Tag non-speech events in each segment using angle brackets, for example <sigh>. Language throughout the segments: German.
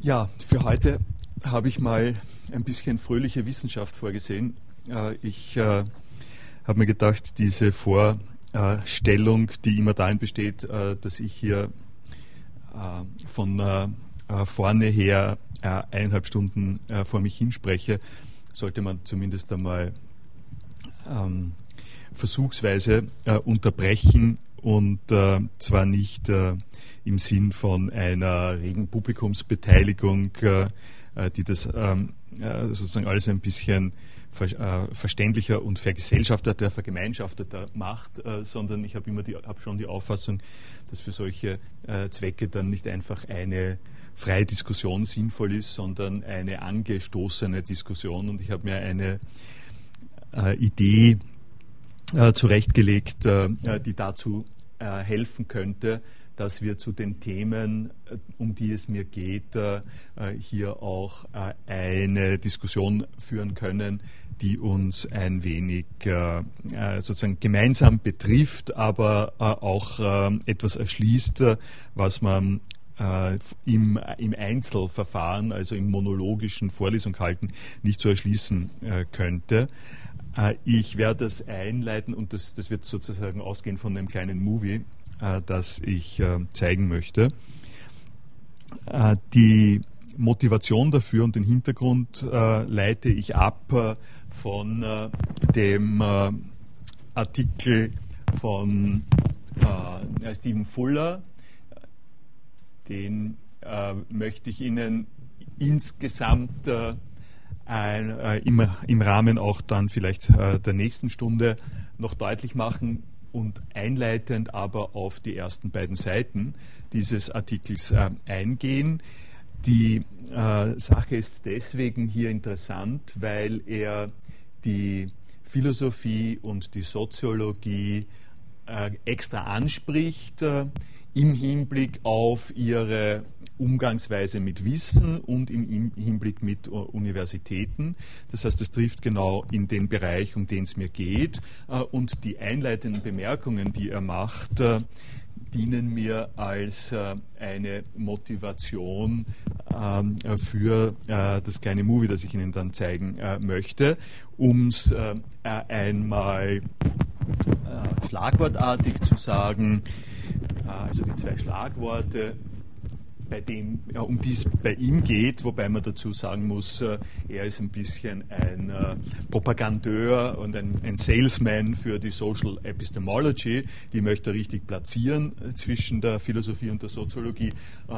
Ja, für heute habe ich mal ein bisschen fröhliche Wissenschaft vorgesehen. Äh, ich äh, habe mir gedacht, diese Vorstellung, die immer darin besteht, äh, dass ich hier von vorne her eineinhalb Stunden vor mich hinspreche, sollte man zumindest einmal ähm, versuchsweise unterbrechen und zwar nicht im Sinn von einer regen Publikumsbeteiligung, äh, äh, die das ähm, äh, sozusagen alles ein bisschen verständlicher und vergesellschafteter, vergemeinschafteter macht, sondern ich habe immer die, hab schon die Auffassung, dass für solche Zwecke dann nicht einfach eine freie Diskussion sinnvoll ist, sondern eine angestoßene Diskussion. Und ich habe mir eine Idee zurechtgelegt, die dazu helfen könnte, dass wir zu den Themen, äh, um die es mir geht, äh, äh, hier auch eine Diskussion führen können, die uns ein wenig sozusagen gemeinsam betrifft, aber auch etwas erschließt, was man im, im Einzelverfahren, also im monologischen Vorlesung halten, nicht so erschließen könnte. Ich werde das einleiten und das, das wird sozusagen ausgehen von einem kleinen Movie, äh, das ich äh, zeigen möchte. Äh, die Motivation dafür und den Hintergrund leite ich ab von dem Artikel von Stephen Fuller. Den möchte ich Ihnen insgesamt im, Rahmen auch dann vielleicht der nächsten Stunde noch deutlich machen und einleitend aber auf die ersten beiden Seiten dieses Artikels äh, eingehen. Die äh, Sache ist deswegen hier interessant, weil er die Philosophie und die Soziologie äh, extra anspricht äh, im Hinblick auf ihre Umgangsweise mit Wissen und im Hinblick mit Universitäten. Das heißt, es trifft genau in den Bereich, um den es mir geht. Äh, und die einleitenden Bemerkungen, die er macht, äh, dienen mir als äh, eine Motivation ähm, für das kleine Movie, das ich Ihnen dann zeigen möchte, um es einmal schlagwortartig zu sagen, also die zwei Schlagworte bei dem, ja, um die es bei ihm geht, wobei man dazu sagen muss, äh, er ist ein bisschen ein äh, Propagandeur und ein, ein, Salesman für die Social Epistemology. Die möchte er richtig platzieren äh, zwischen der Philosophie und der Soziologie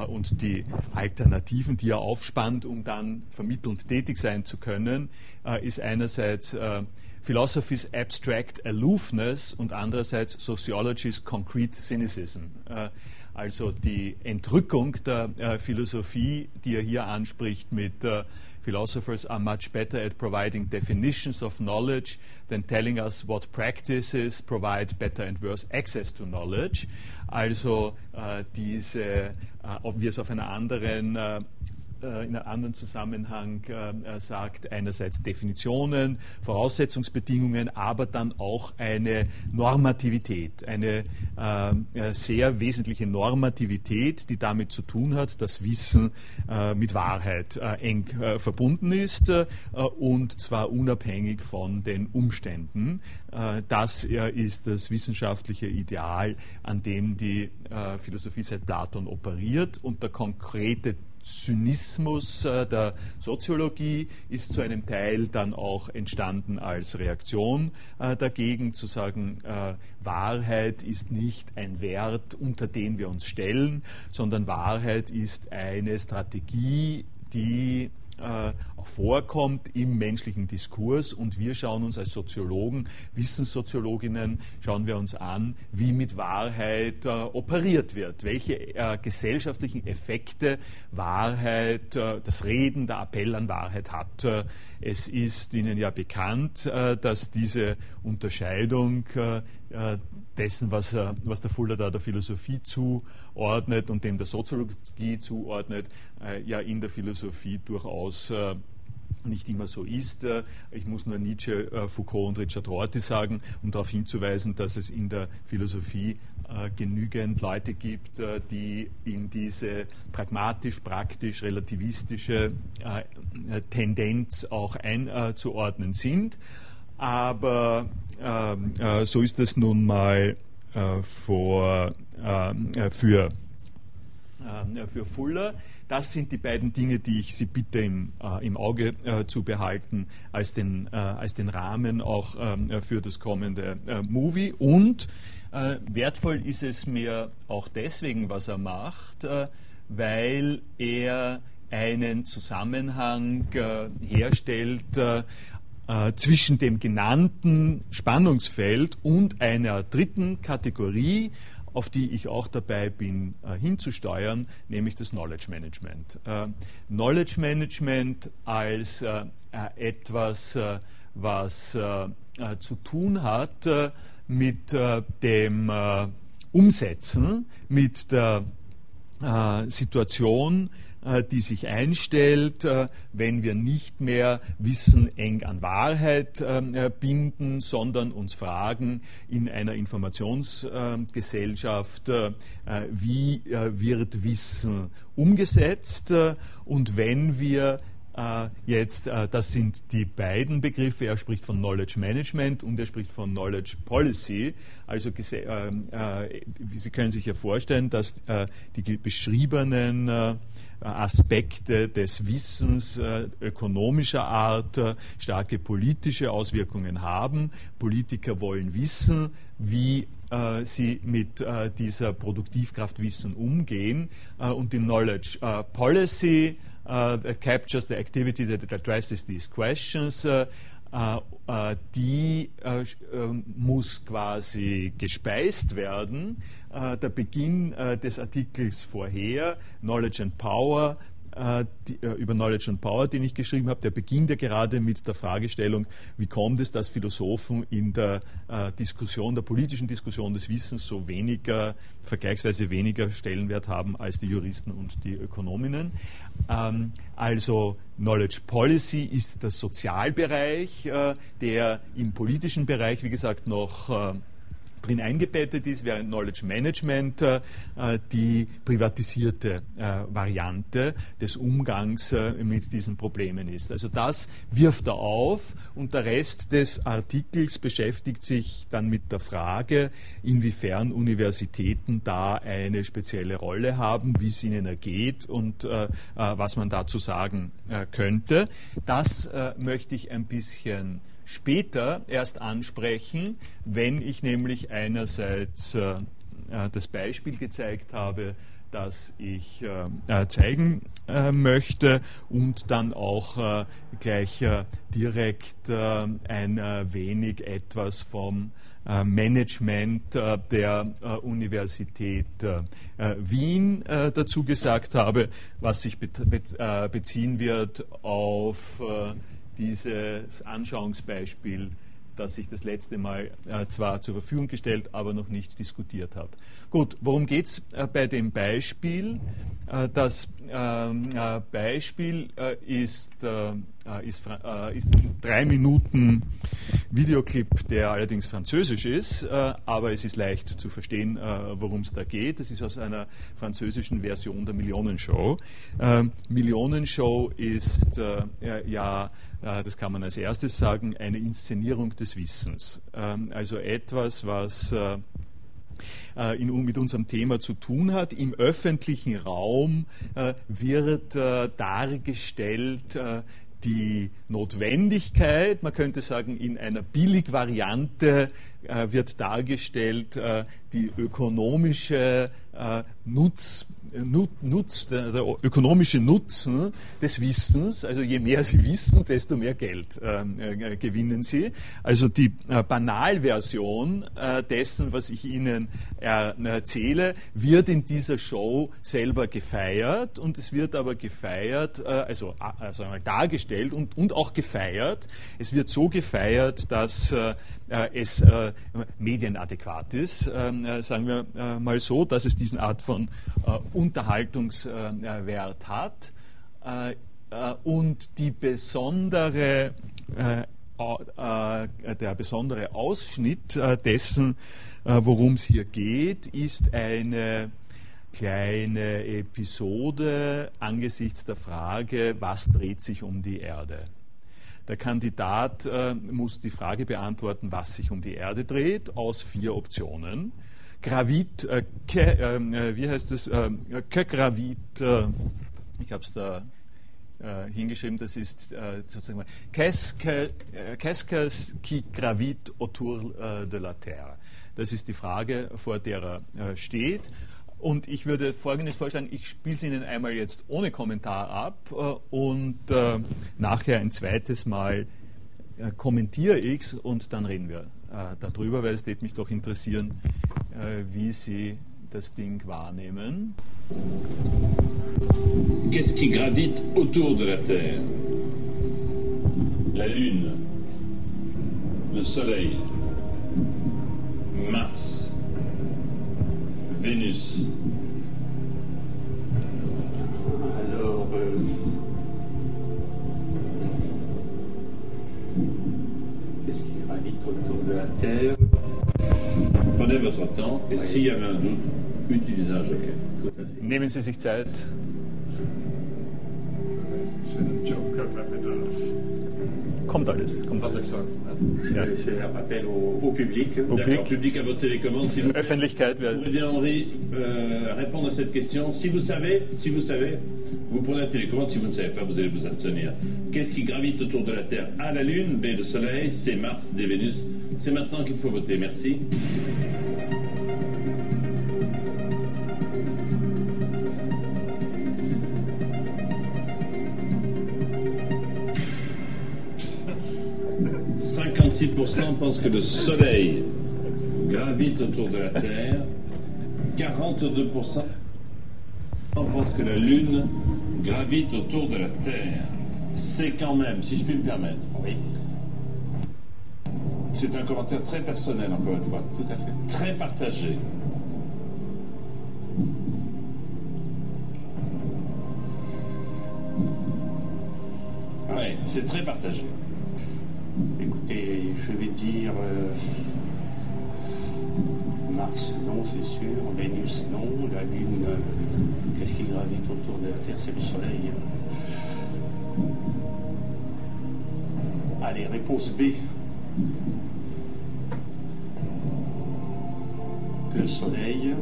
und die Alternativen, die er aufspannt, um dann vermittelnd tätig sein zu können, ist einerseits Philosophy's Abstract Aloofness und andererseits Sociology's Concrete Cynicism. Also die Entrückung der äh, Philosophie, die er hier anspricht mit äh, Philosophers are much better at providing definitions of knowledge than telling us what practices provide better and worse access to knowledge. Also äh, diese, äh, wie es auf einer anderen äh, in einem anderen Zusammenhang äh, äh, sagt, einerseits Definitionen, Voraussetzungsbedingungen, aber dann auch eine Normativität, eine sehr wesentliche Normativität, die damit zu tun hat, dass Wissen mit Wahrheit eng verbunden ist und zwar unabhängig von den Umständen. Das ist das wissenschaftliche Ideal, an dem die Philosophie seit Platon operiert und der konkrete Zynismus äh, der Soziologie ist zu einem Teil dann auch entstanden als Reaktion äh, dagegen, zu sagen, äh, Wahrheit ist nicht ein Wert, unter den wir uns stellen, sondern Wahrheit ist eine Strategie, die äh, vorkommt im menschlichen Diskurs. Und wir schauen uns als Soziologen, Wissenssoziologinnen, schauen wir uns an, wie mit Wahrheit äh, operiert wird, welche äh, gesellschaftlichen Effekte Wahrheit, äh, das Reden, der Appell an Wahrheit hat. Äh, es ist Ihnen ja bekannt, äh, dass diese Unterscheidung dessen, was, was der Fuller da der Philosophie zuordnet und dem der Soziologie zuordnet, äh, ja in der Philosophie durchaus äh, nicht immer so ist. Äh, ich muss nur Nietzsche, äh, Foucault und Richard Rorty sagen, um darauf hinzuweisen, dass es in der Philosophie äh, genügend Leute gibt, die in diese pragmatisch, praktisch, relativistische Tendenz auch einzuordnen sind. Aber ähm, so ist es nun mal vor, für, für Fuller das sind die beiden Dinge, die ich Sie bitte im, äh, im Auge äh, zu behalten, als den, äh, als den Rahmen auch ähm, für das kommende äh, Movie. Und äh, wertvoll ist es mir auch deswegen, was er macht, äh, weil er einen Zusammenhang herstellt zwischen dem genannten Spannungsfeld und einer dritten Kategorie, auf die ich auch dabei bin äh, hinzusteuern, nämlich das Knowledge Management. Äh, Knowledge Management als äh, äh etwas, äh, was äh, zu tun hat mit dem Umsetzen, mit der Situation, äh, die sich einstellt, äh, wenn wir nicht mehr Wissen eng an Wahrheit äh, binden, sondern uns fragen in einer Informationsgesellschaft, wie wird Wissen umgesetzt und wenn wir jetzt, das sind die beiden Begriffe, er spricht von Knowledge Management und er spricht von Knowledge Policy. Also Sie können sich ja vorstellen, dass die beschriebenen Aspekte des Wissens äh, ökonomischer Art äh, starke politische Auswirkungen haben. Politiker wollen wissen, wie äh, sie mit dieser Produktivkraft Wissen umgehen. und die Knowledge Policy captures the activity that addresses these questions. Die muss quasi gespeist werden. Äh, der Beginn äh, des Artikels vorher, Knowledge and Power, äh, die, äh, über Knowledge and Power, den ich geschrieben habe, der beginnt ja gerade mit der Fragestellung, wie kommt es, dass Philosophen in der äh, Diskussion, der politischen Diskussion des Wissens so weniger, vergleichsweise weniger Stellenwert haben als die Juristen und die Ökonominnen. Ähm, also Knowledge Policy ist der Sozialbereich, äh, der im politischen Bereich, wie gesagt, noch drin eingebettet ist, während Knowledge Management äh, die privatisierte äh, Variante des Umgangs äh, mit diesen Problemen ist. Also das wirft er auf und der Rest des Artikels beschäftigt sich dann mit der Frage, inwiefern Universitäten da eine spezielle Rolle haben, wie es ihnen ergeht und äh, äh, was man dazu sagen äh, könnte. Das möchte ich ein bisschen später erst ansprechen, wenn ich nämlich einerseits äh, äh, das Beispiel gezeigt habe, das ich äh, äh zeigen äh, möchte und dann auch äh, gleich direkt ein wenig etwas vom Management der Universität Wien dazu gesagt habe, was sich beziehen wird auf dieses Anschauungsbeispiel, das ich das letzte Mal äh, zwar zur Verfügung gestellt, aber noch nicht diskutiert habe. Gut, worum geht es äh, bei dem Beispiel? Äh, das ähm, äh, Beispiel äh, ist, äh, ist, ist, ein drei Minuten Videoclip, der allerdings französisch ist, aber es ist leicht zu verstehen, worum es da geht. Es ist aus einer französischen Version der Millionenshow. Ähm, Millionenshow ist ja das kann man als erstes sagen, eine Inszenierung des Wissens. Ähm, also etwas, was äh, in, mit unserem Thema zu tun hat. Im öffentlichen Raum äh, wird äh, dargestellt die Notwendigkeit, man könnte sagen, in einer Billigvariante äh, wird dargestellt äh, die ökonomische äh, Nutz Nutz, der, der, ökonomische Nutzen des Wissens, also je mehr Sie wissen, desto mehr Geld ähm, äh, gewinnen Sie. Also die äh, Banalversion äh, dessen, was ich Ihnen erzähle, wird in dieser Show selber gefeiert und es wird aber gefeiert, äh, also, äh, also einmal dargestellt und, und auch gefeiert. Es wird so gefeiert, dass äh, es medienadäquat ist, ähm, sagen wir mal so, dass es diesen Art von Unterhaltungswert hat. Äh, äh, und die besondere, äh, äh, der besondere Ausschnitt äh, dessen, äh, worum es hier geht, ist eine kleine Episode angesichts der Frage, was dreht sich um die Erde. Der Kandidat äh, muss die Frage beantworten, was sich um die Erde dreht, aus vier Optionen. Gravit, äh, ke, ähm, äh, wie heißt es, äh, Gravit, äh, ich habe es da äh, hingeschrieben, das ist äh, sozusagen Qu'est-ce que, qui gravite autour de la Terre? Das ist die Frage, vor der er steht. Und ich würde Folgendes vorschlagen, ich spiele es Ihnen einmal jetzt ohne Kommentar ab. Äh, und äh, nachher ein zweites Mal äh, kommentiere ich es und dann reden wir äh, darüber, weil es wird mich doch interessieren, äh, wie Sie das Ding wahrnehmen. Qu'est-ce qui gravite autour de la Terre? La Lune, le Soleil, Mars, Vénus. Alors, euh, qu'est-ce qui gravite autour de la Terre? Prenez votre temps et s'il y avait un doute, utilisez un joker. Nehmen Sie sich Zeit. C'est un joker bei Bedarf. Alles. Kommt alles. Je Ja. vais faire appel au, au public. Au public. public à votre télécommande, s'il vous. Öffentlichkeit Vous pouvez Henri, euh, répondre à cette question. Si vous savez, si vous savez, vous prenez la télécommande. Si vous ne savez pas, vous allez vous abstenir. Qu'est-ce qui gravite autour de la Terre? A, la Lune. B, le Soleil. C, Mars, D, Vénus. C'est maintenant qu'il faut voter. Merci. « 56% pensent que le Soleil gravite autour de la Terre. 42% pensent que la Lune gravite autour de la Terre. C'est quand même, si je puis me permettre, Oui, c'est un commentaire très personnel, encore une fois, tout à fait. très partagé. Oui, c'est très partagé. Je vais dire euh, Mars, non, c'est sûr. Vénus, non. La Lune, euh, qu'est-ce qui gravite autour de la Terre C'est le Soleil. Allez, réponse B. Le Soleil.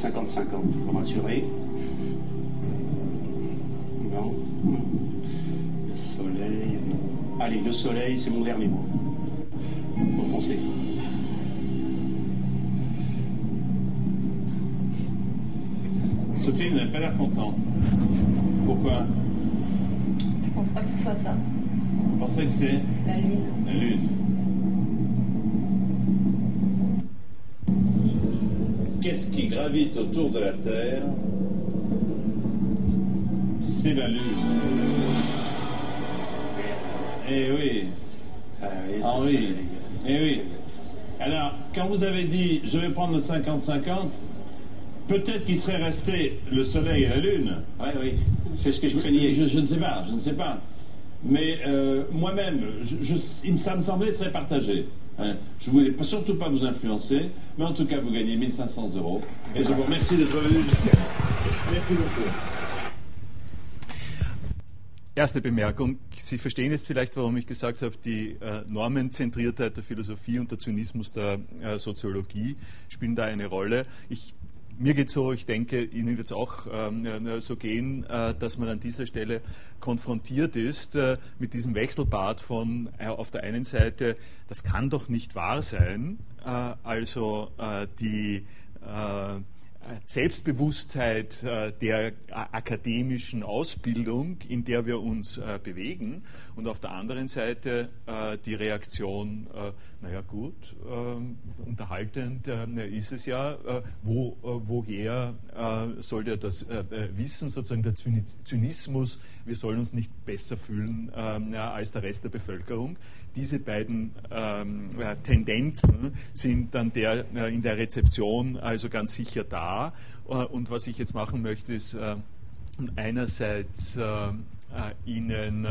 50-50 pour m'assurer. Non. Le soleil. Allez, le soleil, c'est mon dernier mot. Faut foncer. Sophie n'a pas l'air contente. Pourquoi? Je pense pas que ce soit ça. Vous pensez que c'est La lune. la Lune gravite autour de la Terre C'est la Lune. Eh oui, Ah oui, ah oui, eh oui. Alors, quand vous avez dit je vais prendre le 50-50, peut-être qu'il serait resté le Soleil et la Lune. Oui, oui. C'est ce que je craignais. Je, je ne sais pas, je ne sais pas. Mais euh, moi-même, je, ça me semblait très partagé. Hein. Je ne voulais pas- surtout pas vous influencer, mais en tout cas, vous gagnez 1500 euros. Et je vous remercie d'être venu jusqu'à. Merci beaucoup. Erste Bemerkung. Sie verstehen jetzt vielleicht, warum ich gesagt habe, die äh, Normenzentriertheit der Philosophie und der Zynismus der äh, Soziologie spielen da eine Rolle. Ich, mir geht so, ich denke, Ihnen wird es auch ähm, äh, so gehen, äh, dass man an dieser Stelle konfrontiert ist äh, mit diesem Wechselbad von äh, auf der einen Seite, das kann doch nicht wahr sein, äh, also äh, die Selbstbewusstheit äh, der akademischen Ausbildung, in der wir uns äh, bewegen, und auf der anderen Seite die Reaktion, naja gut, ähm, unterhaltend ist es ja, wo, woher soll der das wissen, sozusagen der Zynismus, wir sollen uns nicht besser fühlen ähm, als der Rest der Bevölkerung. Diese beiden ähm, Tendenzen sind dann der, in der Rezeption also ganz sicher da. Äh, und was ich jetzt machen möchte, ist äh, einerseits äh, Ihnen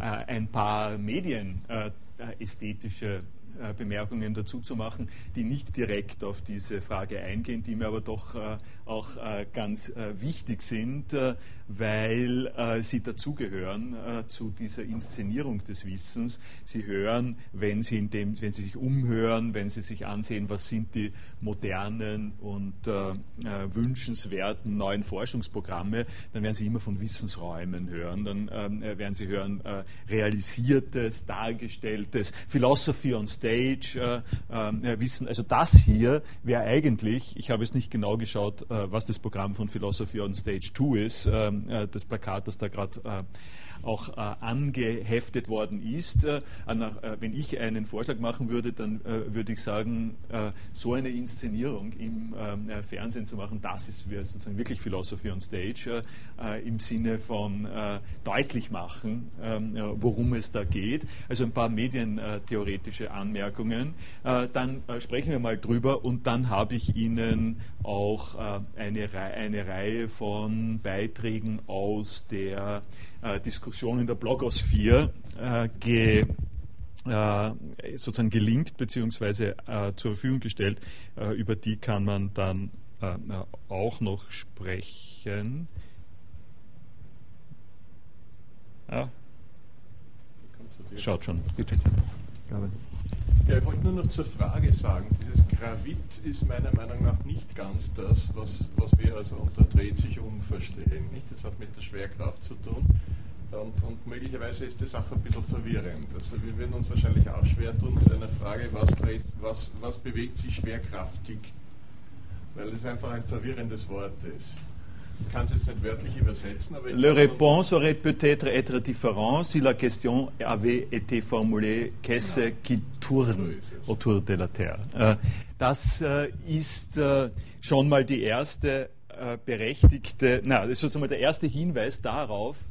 ein paar medienästhetische Bemerkungen dazu zu machen, die nicht direkt auf diese Frage eingehen, die mir aber doch auch ganz wichtig sind, weil äh, sie dazugehören äh, zu dieser Inszenierung des Wissens. Sie hören, wenn sie, in dem, wenn sie sich umhören, wenn sie sich ansehen, was sind die modernen und äh, äh wünschenswerten neuen Forschungsprogramme, dann werden sie immer von Wissensräumen hören. Dann ähm, äh, werden sie hören äh, realisiertes, dargestelltes, Philosophy on Stage, ähm, Wissen. Also das hier wäre eigentlich, ich habe es nicht genau geschaut, was das Programm von Philosophy on Stage 2 ist, ähm, äh, das Plakat, das da gerade äh, auch äh, angeheftet worden ist. Äh, äh, wenn ich einen Vorschlag machen würde, dann äh, würde ich sagen, äh, so eine Inszenierung im äh, Fernsehen zu machen, das ist sozusagen wirklich Philosophy on Stage im Sinne von deutlich machen, ähm, worum es da geht. Also ein paar medientheoretische Anmerkungen. dann sprechen wir mal drüber und dann habe ich Ihnen auch eine, eine Reihe von Beiträgen aus der äh, Diskussion in der Blogosphäre äh, ge, äh, sozusagen gelingt bzw. Äh, zur Verfügung gestellt. Äh, über die kann man dann äh, auch noch sprechen. Ja. Schaut schon, bitte. Ja, ich wollte nur noch zur Frage sagen, dieses Gravit ist meiner Meinung nach nicht ganz das, was, was wir also unter dreht sich um verstehen. Nicht? Das hat mit der Schwerkraft zu tun und, und möglicherweise ist das auch ein bisschen verwirrend. Also wir würden uns wahrscheinlich auch schwer tun mit einer Frage, was, was, was bewegt sich schwerkraftig, weil es einfach ein verwirrendes Wort ist. Ich kann es jetzt nicht wörtlich übersetzen, aber... Le réponse aurait peut-être être différent si la question avait été formulée qu'est-ce ja. qui tourne so autour de la Terre. Äh, das äh, ist äh, schon mal die erste berechtigte, na, das ist sozusagen der erste Hinweis darauf,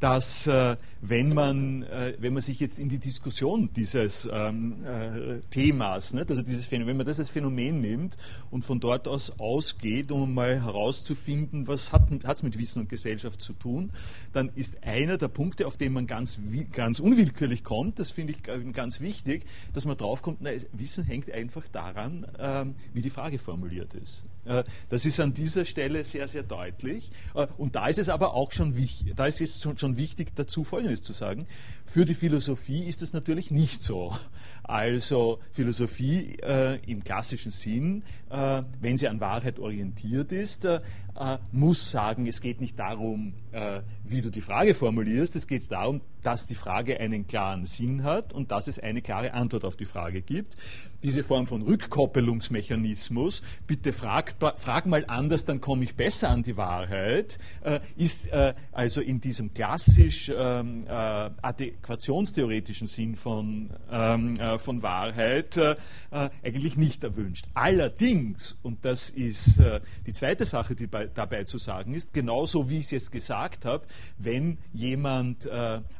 dass äh, wenn, man, äh, wenn man sich jetzt in die Diskussion dieses ähm, äh, Themas, nicht, also dieses Phänomen, wenn man das als Phänomen nimmt und von dort aus ausgeht, um mal herauszufinden, was hat es mit Wissen und Gesellschaft zu tun, dann ist einer der Punkte, auf den man ganz, ganz unwillkürlich kommt, das finde ich ganz wichtig, dass man draufkommt, na, Wissen hängt einfach daran, ähm, wie die Frage formuliert ist. Äh, das ist an dieser Stelle sehr, sehr deutlich. Äh, und da ist es aber auch schon wichtig, da ist es schon schon wichtig dazu Folgendes zu sagen. Für die Philosophie ist es natürlich nicht so. Also Philosophie äh, im klassischen Sinn, äh, wenn sie an Wahrheit orientiert ist, äh, muss sagen, es geht nicht darum, äh, wie du die Frage formulierst, es geht darum, dass die Frage einen klaren Sinn hat und dass es eine klare Antwort auf die Frage gibt. Diese Form von Rückkoppelungsmechanismus, bitte frag, frag mal anders, dann komme ich besser an die Wahrheit, äh, ist äh, also in diesem klassisch ähm, adäquationstheoretischen Sinn von ähm, äh, von Wahrheit äh, äh, eigentlich nicht erwünscht. Allerdings, und das ist die zweite Sache, die bei, dabei zu sagen ist, genauso wie ich es jetzt gesagt habe, wenn jemand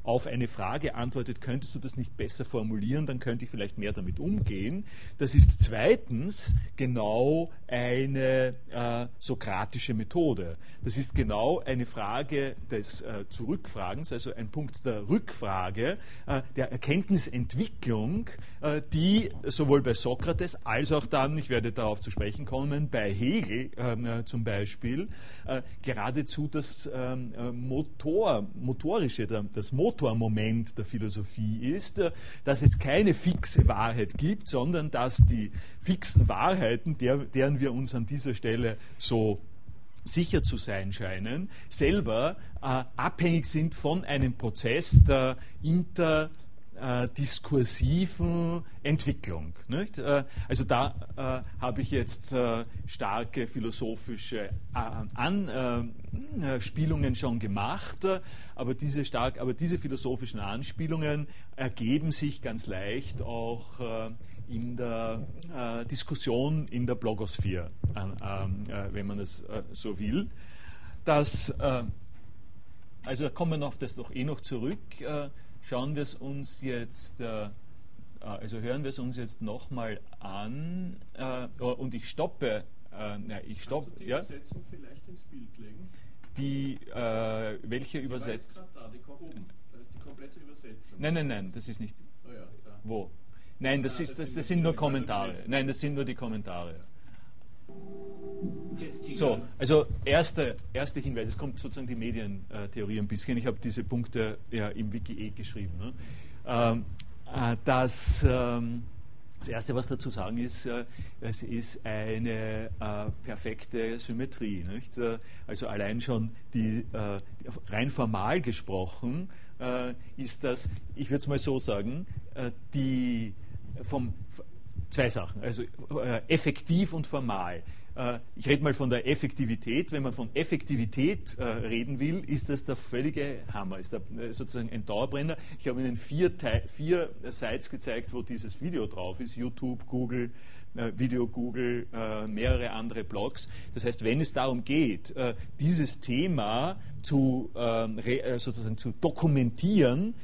auf eine Frage antwortet, könntest du das nicht besser formulieren, dann könnte ich vielleicht mehr damit umgehen. Das ist zweitens genau eine äh, sokratische Methode. Das ist genau eine Frage des äh, Zurückfragens, also ein Punkt der Rückfrage, äh, der Erkenntnisentwicklung, äh, die sowohl bei Sokrates als auch dann, ich werde darauf zu sprechen kommen, bei Hegel ähm, äh, zum Beispiel, äh, geradezu das ähm, Motor, motorische, das Motormoment der Philosophie ist, dass es keine fixe Wahrheit gibt, sondern dass die fixen Wahrheiten, der, deren wir uns an dieser Stelle so sicher zu sein scheinen, selber äh, abhängig sind von einem Prozess der Inter- äh, diskursiven Entwicklung. Nicht? Äh, also da äh, habe ich jetzt äh, starke philosophische Anspielungen schon gemacht, aber diese, stark, aber diese philosophischen Anspielungen ergeben sich ganz leicht auch in der Diskussion in der Blogosphäre, wenn man es so will. Das, also kommen wir auf das noch eh noch zurück schauen wir es uns jetzt, äh, äh, also hören wir es uns jetzt nochmal an äh, oh, und ich stoppe. Äh, ja, ich stoppe. die ja? Übersetzung vielleicht ins Bild legen? Die, äh, welche Übersetzung? Da, die oben. Da ist die komplette Übersetzung. Nein, nein, nein, das ist nicht. Oh ja. Wo? Nein, das, ist, das, das sind nur Kommentare. Nein, das sind nur die Kommentare. So, also erster erste Hinweis, es kommt sozusagen die Medientheorie ein bisschen. Ich habe diese Punkte ja im Wiki eh geschrieben. Ne? Ähm, äh, das, ähm, das Erste, was dazu sagen ist, äh, es ist eine äh, perfekte Symmetrie. Nicht? Also allein schon die, rein formal gesprochen ist das, ich würde es mal so sagen, die vom zwei Sachen, also effektiv und formal. Äh, ich rede mal von der Effektivität. Wenn man von Effektivität äh, reden will, ist das der völlige Hammer, ist der, äh, sozusagen ein Dauerbrenner. Ich habe Ihnen vier, vier Sites gezeigt, wo dieses Video drauf ist: YouTube, Google, Video Google, mehrere andere Blogs. Das heißt, wenn es darum geht, dieses Thema zu, ähm, sozusagen zu dokumentieren,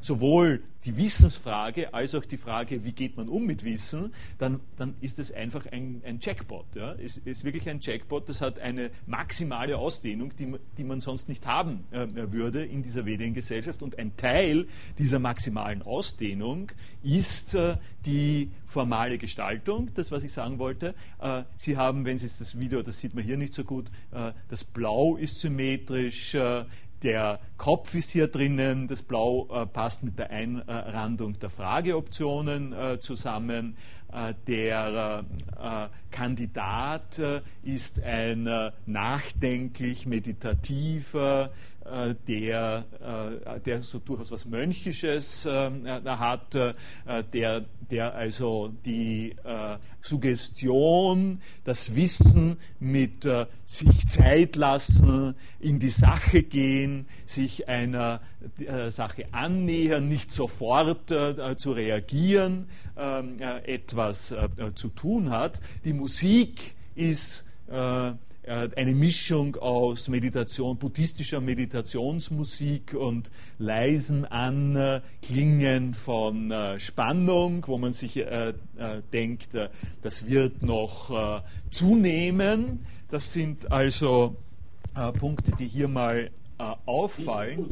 sowohl die Wissensfrage als auch die Frage, wie geht man um mit Wissen, dann, dann ist es einfach ein, ein Jackpot. Ja? Es ist wirklich ein Jackpot, das hat eine maximale Ausdehnung, die, die man sonst nicht haben äh, würde in dieser Mediengesellschaft. Und ein Teil dieser maximalen Ausdehnung ist äh, die formale Gestaltung, das, was ich sagen wollte. Äh, Sie haben, wenn Sie das Video, das sieht man hier nicht so gut, äh, das Blau ist symmetrisch, äh, der Kopf ist hier drinnen, das Blau äh, passt mit der Einrandung der Frageoptionen äh, zusammen. Äh, der äh, Kandidat äh, ist ein äh, nachdenklich meditativer, der, der so durchaus was Mönchisches hat, der, der also die Suggestion, das Wissen mit äh, sich Zeit lassen, in die Sache gehen, sich einer äh, Sache annähern, nicht sofort äh, zu reagieren, ähm, äh, etwas äh, zu tun hat. Die Musik ist äh, äh, eine Mischung aus Meditation, buddhistischer Meditationsmusik und leisen Anklingen von äh, Spannung, wo man sich äh, denkt, das wird noch zunehmen. Das sind also Punkte, die hier mal auffallen.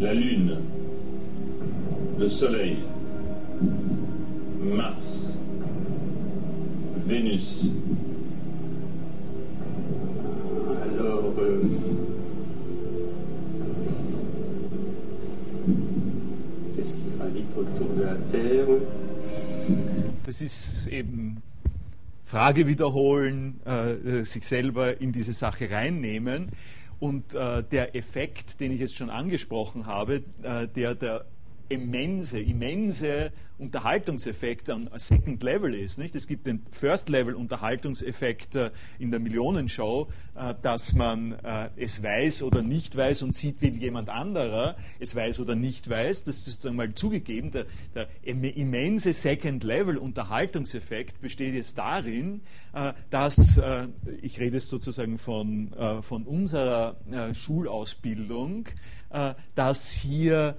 La Lune, le Soleil, Mars, Vénus. Alors, euh, qu'est-ce qui gravite autour de la Terre Das ist eben Frage wiederholen, äh, sich selber in diese Sache reinnehmen. Und äh, der Effekt, den ich jetzt schon angesprochen habe, äh, der der immense, immense Unterhaltungseffekt am Second Level ist. Nicht? Es gibt den First Level Unterhaltungseffekt äh, in der Millionenshow, äh, dass man äh, es weiß oder nicht weiß und sieht, wie jemand anderer es weiß oder nicht weiß. Das ist sozusagen mal zugegeben. Der, der immense Second Level Unterhaltungseffekt besteht jetzt darin, dass, ich rede jetzt sozusagen von, von unserer Schulausbildung, dass hier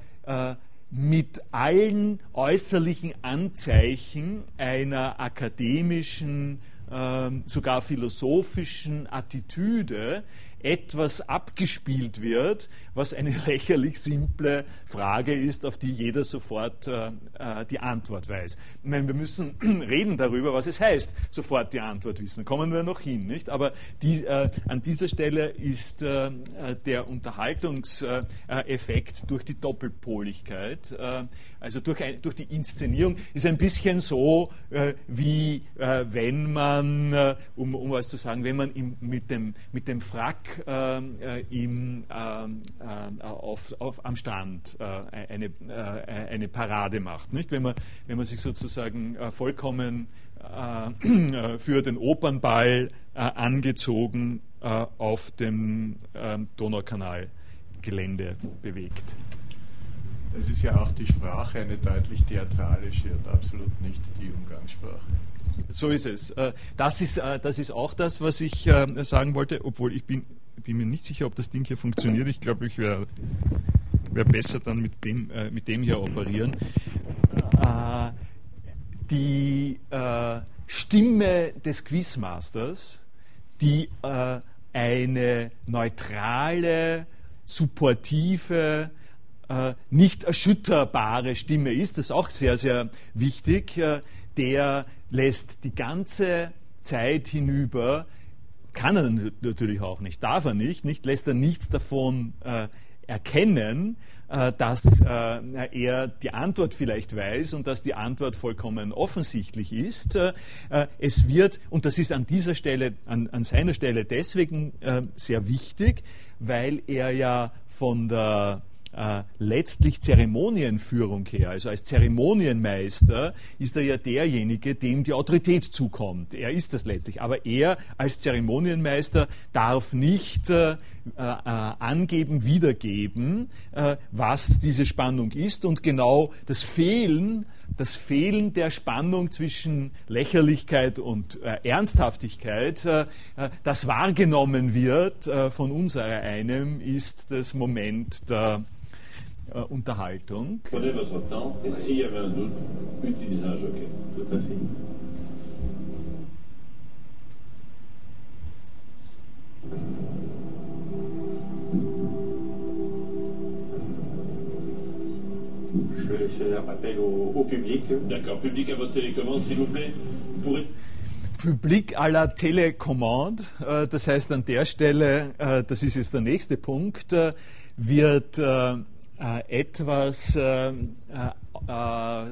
mit allen äußerlichen Anzeichen einer akademischen, äh, sogar philosophischen Attitüde etwas abgespielt wird, was eine <laughs> lächerlich simple Frage ist, auf die jeder sofort äh, äh, die Antwort weiß. Ich meine, wir müssen <clears throat> reden darüber, was es heißt, sofort die Antwort wissen. Kommen wir noch hin, nicht? Aber die, äh, an dieser Stelle ist äh, der Unterhaltungseffekt durch die Doppelpoligkeit äh, also durch, ein, durch die Inszenierung, ist ein bisschen so, äh, wie äh, wenn man, äh, um, um was zu sagen, wenn man im, mit, dem, mit dem Frack ähm, äh, im, ähm, äh, auf, auf, am Strand äh, eine, äh, eine Parade macht. Nicht? Wenn, man, wenn man sich sozusagen äh, vollkommen äh, für den Opernball angezogen auf dem ähm, Donaukanalgelände bewegt. Es ist ja auch die Sprache eine deutlich theatralische und absolut nicht die Umgangssprache. So ist es. Das ist, das ist auch das, was ich sagen wollte, obwohl ich bin, bin mir nicht sicher, ob das Ding hier funktioniert. Ich glaube, ich wäre wär besser dann mit dem, mit dem hier operieren. Die Stimme des Quizmasters, die eine neutrale, supportive, nicht erschütterbare Stimme ist, das ist auch sehr, sehr wichtig, der lässt die ganze Zeit hinüber, kann er natürlich auch nicht, darf er nicht, nicht lässt er nichts davon äh, erkennen, äh, dass äh, er die Antwort vielleicht weiß und dass die Antwort vollkommen offensichtlich ist. Äh, es wird, und das ist an dieser Stelle, an, an seiner Stelle deswegen äh, sehr wichtig, weil er ja von der äh, letztlich Zeremonienführung her. Also als Zeremonienmeister ist er ja derjenige, dem die Autorität zukommt. Er ist das letztlich. Aber er als Zeremonienmeister darf nicht äh, äh, angeben, wiedergeben, äh, was diese Spannung ist. Und genau das Fehlen, das Fehlen der Spannung zwischen Lächerlichkeit und äh, Ernsthaftigkeit, äh, das wahrgenommen wird von unserer einem, ist das Moment der äh, Unterhaltung. Prenez votre temps et s'il y avait un doute, utilisez un joker. Tout à fait. Je vais faire appel au, au public. D'accord, public à votre télécommande, s'il vous plaît. Vous pourrez... Publik à la Telecommande, äh, das heißt an der Stelle, äh, das ist jetzt der nächste Punkt, wird äh, etwas äh, äh,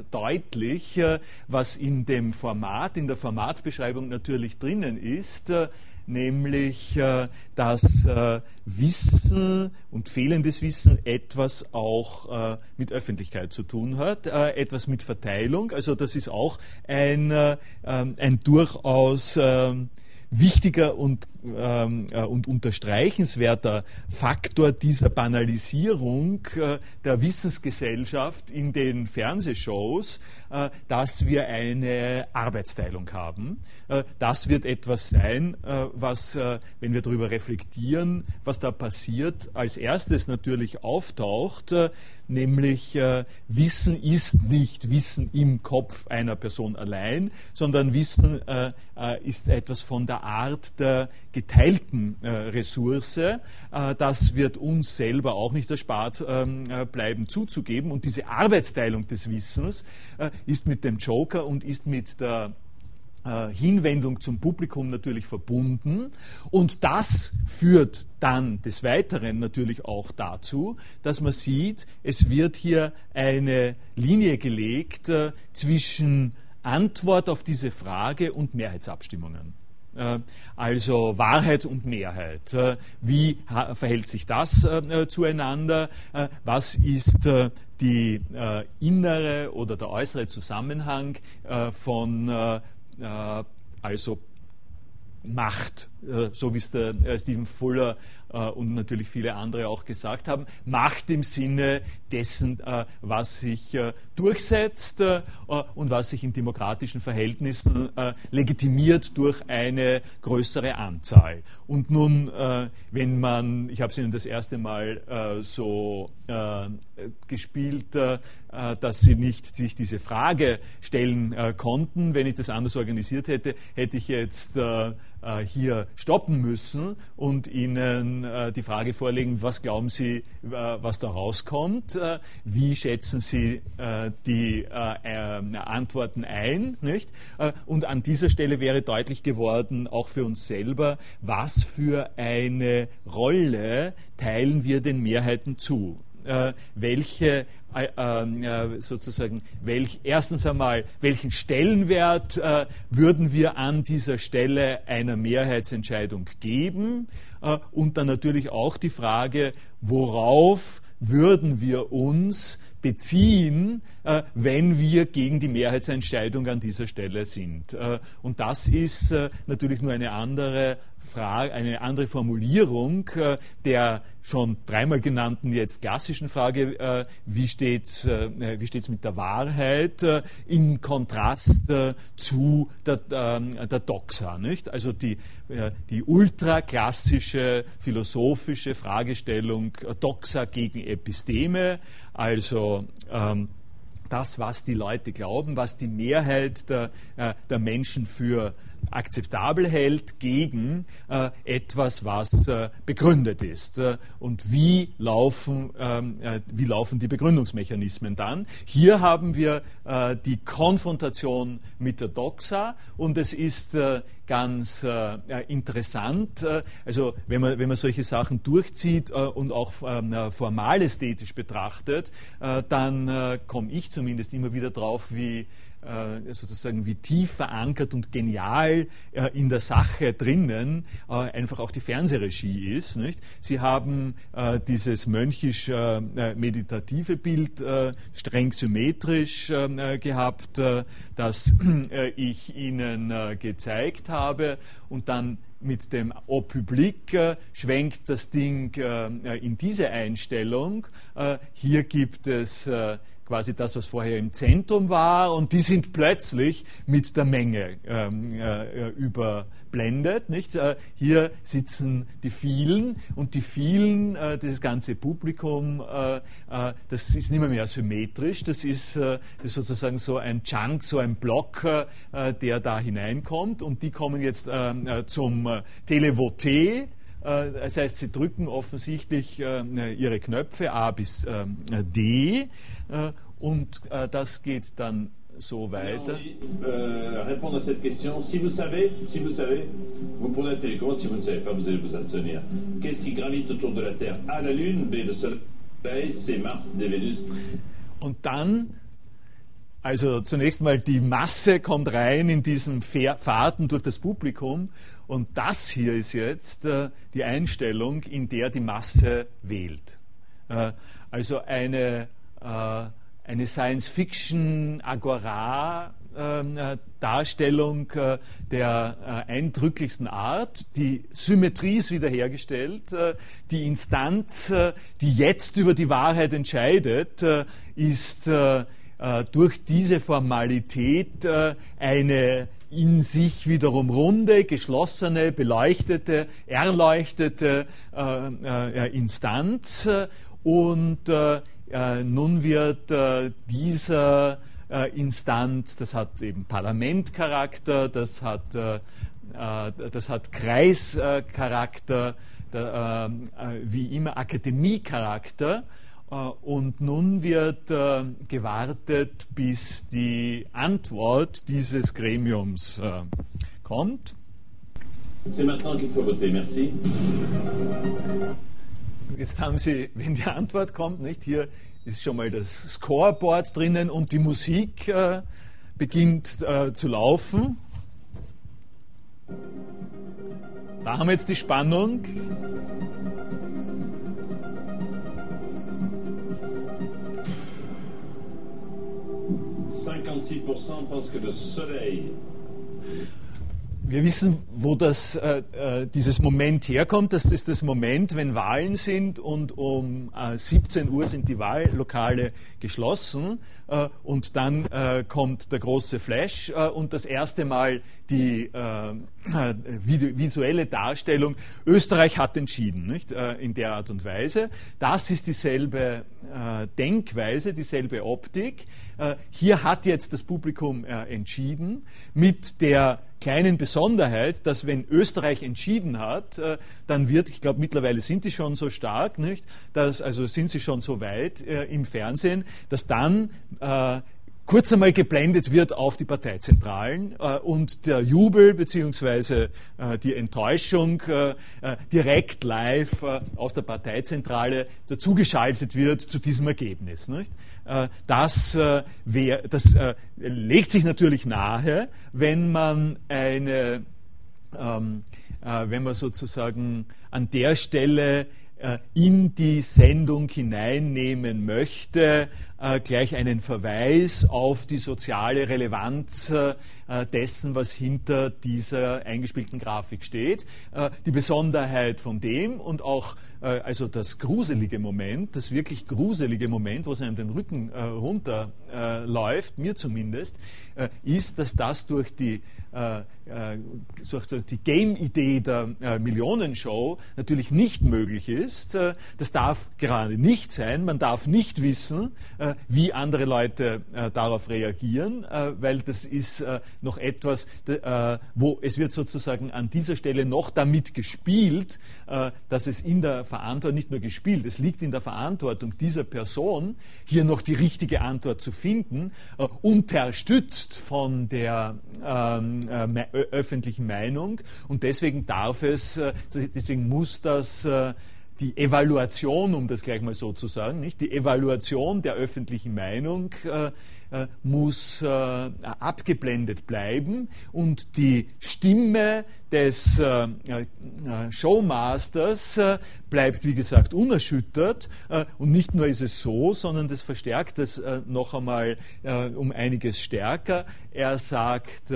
deutlich, was in dem Format, in der Formatbeschreibung natürlich drinnen ist, nämlich dass Wissen und fehlendes Wissen etwas auch mit Öffentlichkeit zu tun hat, etwas mit Verteilung. Also das ist auch ein, ähm, ein durchaus ähm, wichtiger und, ähm, äh, und unterstreichenswerter Faktor dieser Banalisierung äh, der Wissensgesellschaft in den Fernsehshows, äh, dass wir eine Arbeitsteilung haben. Äh, das wird etwas sein, äh, was, äh, wenn wir darüber reflektieren, was da passiert, als erstes natürlich auftaucht, nämlich äh, Wissen ist nicht Wissen im Kopf einer Person allein, sondern Wissen äh, äh, ist etwas von der Art der geteilten äh, Ressource. Äh, das wird uns selber auch nicht erspart ähm, äh, bleiben zuzugeben. Und diese Arbeitsteilung des Wissens ist mit dem Joker und ist mit der Hinwendung zum Publikum natürlich verbunden. Und das führt dann des Weiteren natürlich auch dazu, dass man sieht, es wird hier eine Linie gelegt äh, zwischen Antwort auf diese Frage und Mehrheitsabstimmungen. Äh, also Wahrheit und Mehrheit. Äh, wie verhält sich das äh, zueinander? Was ist die innere oder der äußere Zusammenhang von äh, also Macht, äh, so wie es der äh, Stephen Fuller und natürlich viele andere auch gesagt haben, Macht im Sinne dessen, was sich durchsetzt und was sich in demokratischen Verhältnissen legitimiert durch eine größere Anzahl. Und nun, wenn man, ich habe es Ihnen das erste Mal so gespielt, dass Sie nicht sich diese Frage stellen konnten. Wenn ich das anders organisiert hätte, hätte ich jetzt äh, hier stoppen müssen und Ihnen äh, die Frage vorlegen, was glauben Sie, äh, was da rauskommt? Wie schätzen Sie die Antworten ein? Nicht? Und an dieser Stelle wäre deutlich geworden, auch für uns selber, was für eine Rolle teilen wir den Mehrheiten zu. äh, welche äh, sozusagen, welch, erstens einmal, welchen Stellenwert äh, würden wir an dieser Stelle einer Mehrheitsentscheidung geben äh, und dann natürlich auch die Frage, worauf würden wir uns beziehen, äh, wenn wir gegen die Mehrheitsentscheidung an dieser Stelle sind. Äh, und das ist äh, natürlich nur eine andere Frage, eine andere Formulierung der schon dreimal genannten jetzt klassischen Frage, wie steht's, wie steht's mit der Wahrheit in Kontrast zu der, ähm, der Doxa, nicht? Also die, die ultraklassische philosophische Fragestellung Doxa gegen Episteme, also ähm, das, was die Leute glauben, was die Mehrheit der, äh, der Menschen für akzeptabel hält gegen äh, etwas, was äh, begründet ist. Äh, und wie laufen, ähm, äh, wie laufen die Begründungsmechanismen dann? Hier haben wir äh, die Konfrontation mit der Doxa und es ist äh, ganz interessant, also wenn man, wenn man solche Sachen durchzieht und auch ähm, formal ästhetisch betrachtet, dann komme ich zumindest immer wieder drauf, wie sozusagen wie tief verankert und genial äh, in der Sache drinnen äh, einfach auch die Fernsehregie ist. Nicht? Sie haben dieses mönchisch-meditative Bild streng symmetrisch gehabt, das ich Ihnen gezeigt habe und dann mit dem Au Public äh, schwenkt das Ding äh, in diese Einstellung. Äh, hier gibt es quasi das, was vorher im Zentrum war, und die sind plötzlich mit der Menge ähm, äh, überblendet. Nicht? Äh, hier sitzen die vielen und die vielen, äh, das ganze Publikum, äh, äh, das ist nicht mehr, mehr symmetrisch, das ist, äh, das ist sozusagen so ein Chunk, so ein Block, der da hineinkommt und die kommen jetzt zum Televoté. Das heißt, sie drücken offensichtlich ihre Knöpfe A bis D äh, und äh, das geht dann so weiter. Euh, répondre à cette question. Si vous savez, si vous savez, vous prenez la télécommande. Si vous ne savez pas, vous allez vous abstenir. Qu'est-ce qui gravite autour de la Terre A, la Lune. B, le Soleil. C, Mars. D, Vénus. Und dann, also zunächst mal die Masse kommt rein in diesen Fahrten durch das Publikum. Und das hier ist jetzt äh, die Einstellung, in der die Masse wählt. Äh, also eine äh, eine Science-Fiction-Agora-Darstellung äh, der äh, eindrücklichsten Art. Die Symmetrie ist wiederhergestellt. Die Instanz, die jetzt über die Wahrheit entscheidet, ist durch diese Formalität eine in sich wiederum runde, geschlossene, beleuchtete, erleuchtete Instanz und äh, nun wird äh, dieser äh, Instanz, das hat eben Parlamentcharakter, das hat, äh, äh, das hat Kreischarakter, äh, wie immer Akademiecharakter. Und nun wird gewartet, bis die Antwort dieses Gremiums kommt. Voter. Merci. Jetzt haben Sie, wenn die Antwort kommt, nicht hier ist schon mal das Scoreboard drinnen und die Musik äh, beginnt äh, zu laufen. Da haben wir jetzt die Spannung. Pensent que le soleil wir wissen, wo das, äh, äh, dieses Moment herkommt. Das ist das Moment, wenn Wahlen sind und um äh, 17 Uhr sind die Wahllokale geschlossen äh, und dann äh, kommt der große Flash äh, und das erste Mal die visuelle Darstellung. Österreich hat entschieden, nicht? in der Art und Weise. Das ist dieselbe Denkweise, dieselbe Optik. Hier hat jetzt das Publikum entschieden mit der kleinen Besonderheit, dass wenn Österreich entschieden hat, äh, dann wird, ich glaube mittlerweile sind die schon so stark, nicht? Dass, also sind sie schon so weit äh, im Fernsehen, dass dann äh, kurz einmal geblendet wird auf die Parteizentralen äh, und der Jubel bzw. Äh, die Enttäuschung äh, äh, direkt live äh, aus der Parteizentrale dazugeschaltet wird zu diesem Ergebnis. Nicht? das, wär, das legt sich natürlich nahe, wenn man eine ähm, wenn man sozusagen an der Stelle äh, in die Sendung hineinnehmen möchte, äh, gleich einen Verweis auf die soziale Relevanz äh, dessen, was hinter dieser eingespielten Grafik steht. Die Besonderheit von dem und auch also das gruselige Moment, das wirklich gruselige Moment, wo es einem den Rücken runterläuft, mir zumindest, ist, dass das durch die äh, äh, die Game-Idee der äh, Millionenshow natürlich nicht möglich ist. Äh, das darf gerade nicht sein. Man darf nicht wissen, äh, wie andere Leute äh, darauf reagieren, weil das ist noch etwas, wo es wird sozusagen an dieser Stelle noch damit gespielt, dass es in der Verantwortung, nicht nur gespielt, es liegt in der Verantwortung dieser Person, hier noch die richtige Antwort zu finden, unterstützt von der ähm, äh, öffentlichen Meinung und deswegen darf es, äh, deswegen muss das äh, die Evaluation, um das gleich mal so zu sagen, nicht die Evaluation der öffentlichen Meinung äh, äh, muss äh, abgeblendet bleiben und die Stimme des Showmasters bleibt, wie gesagt, unerschüttert. und nicht nur ist es so, sondern das verstärkt es noch einmal um einiges stärker. Er sagt,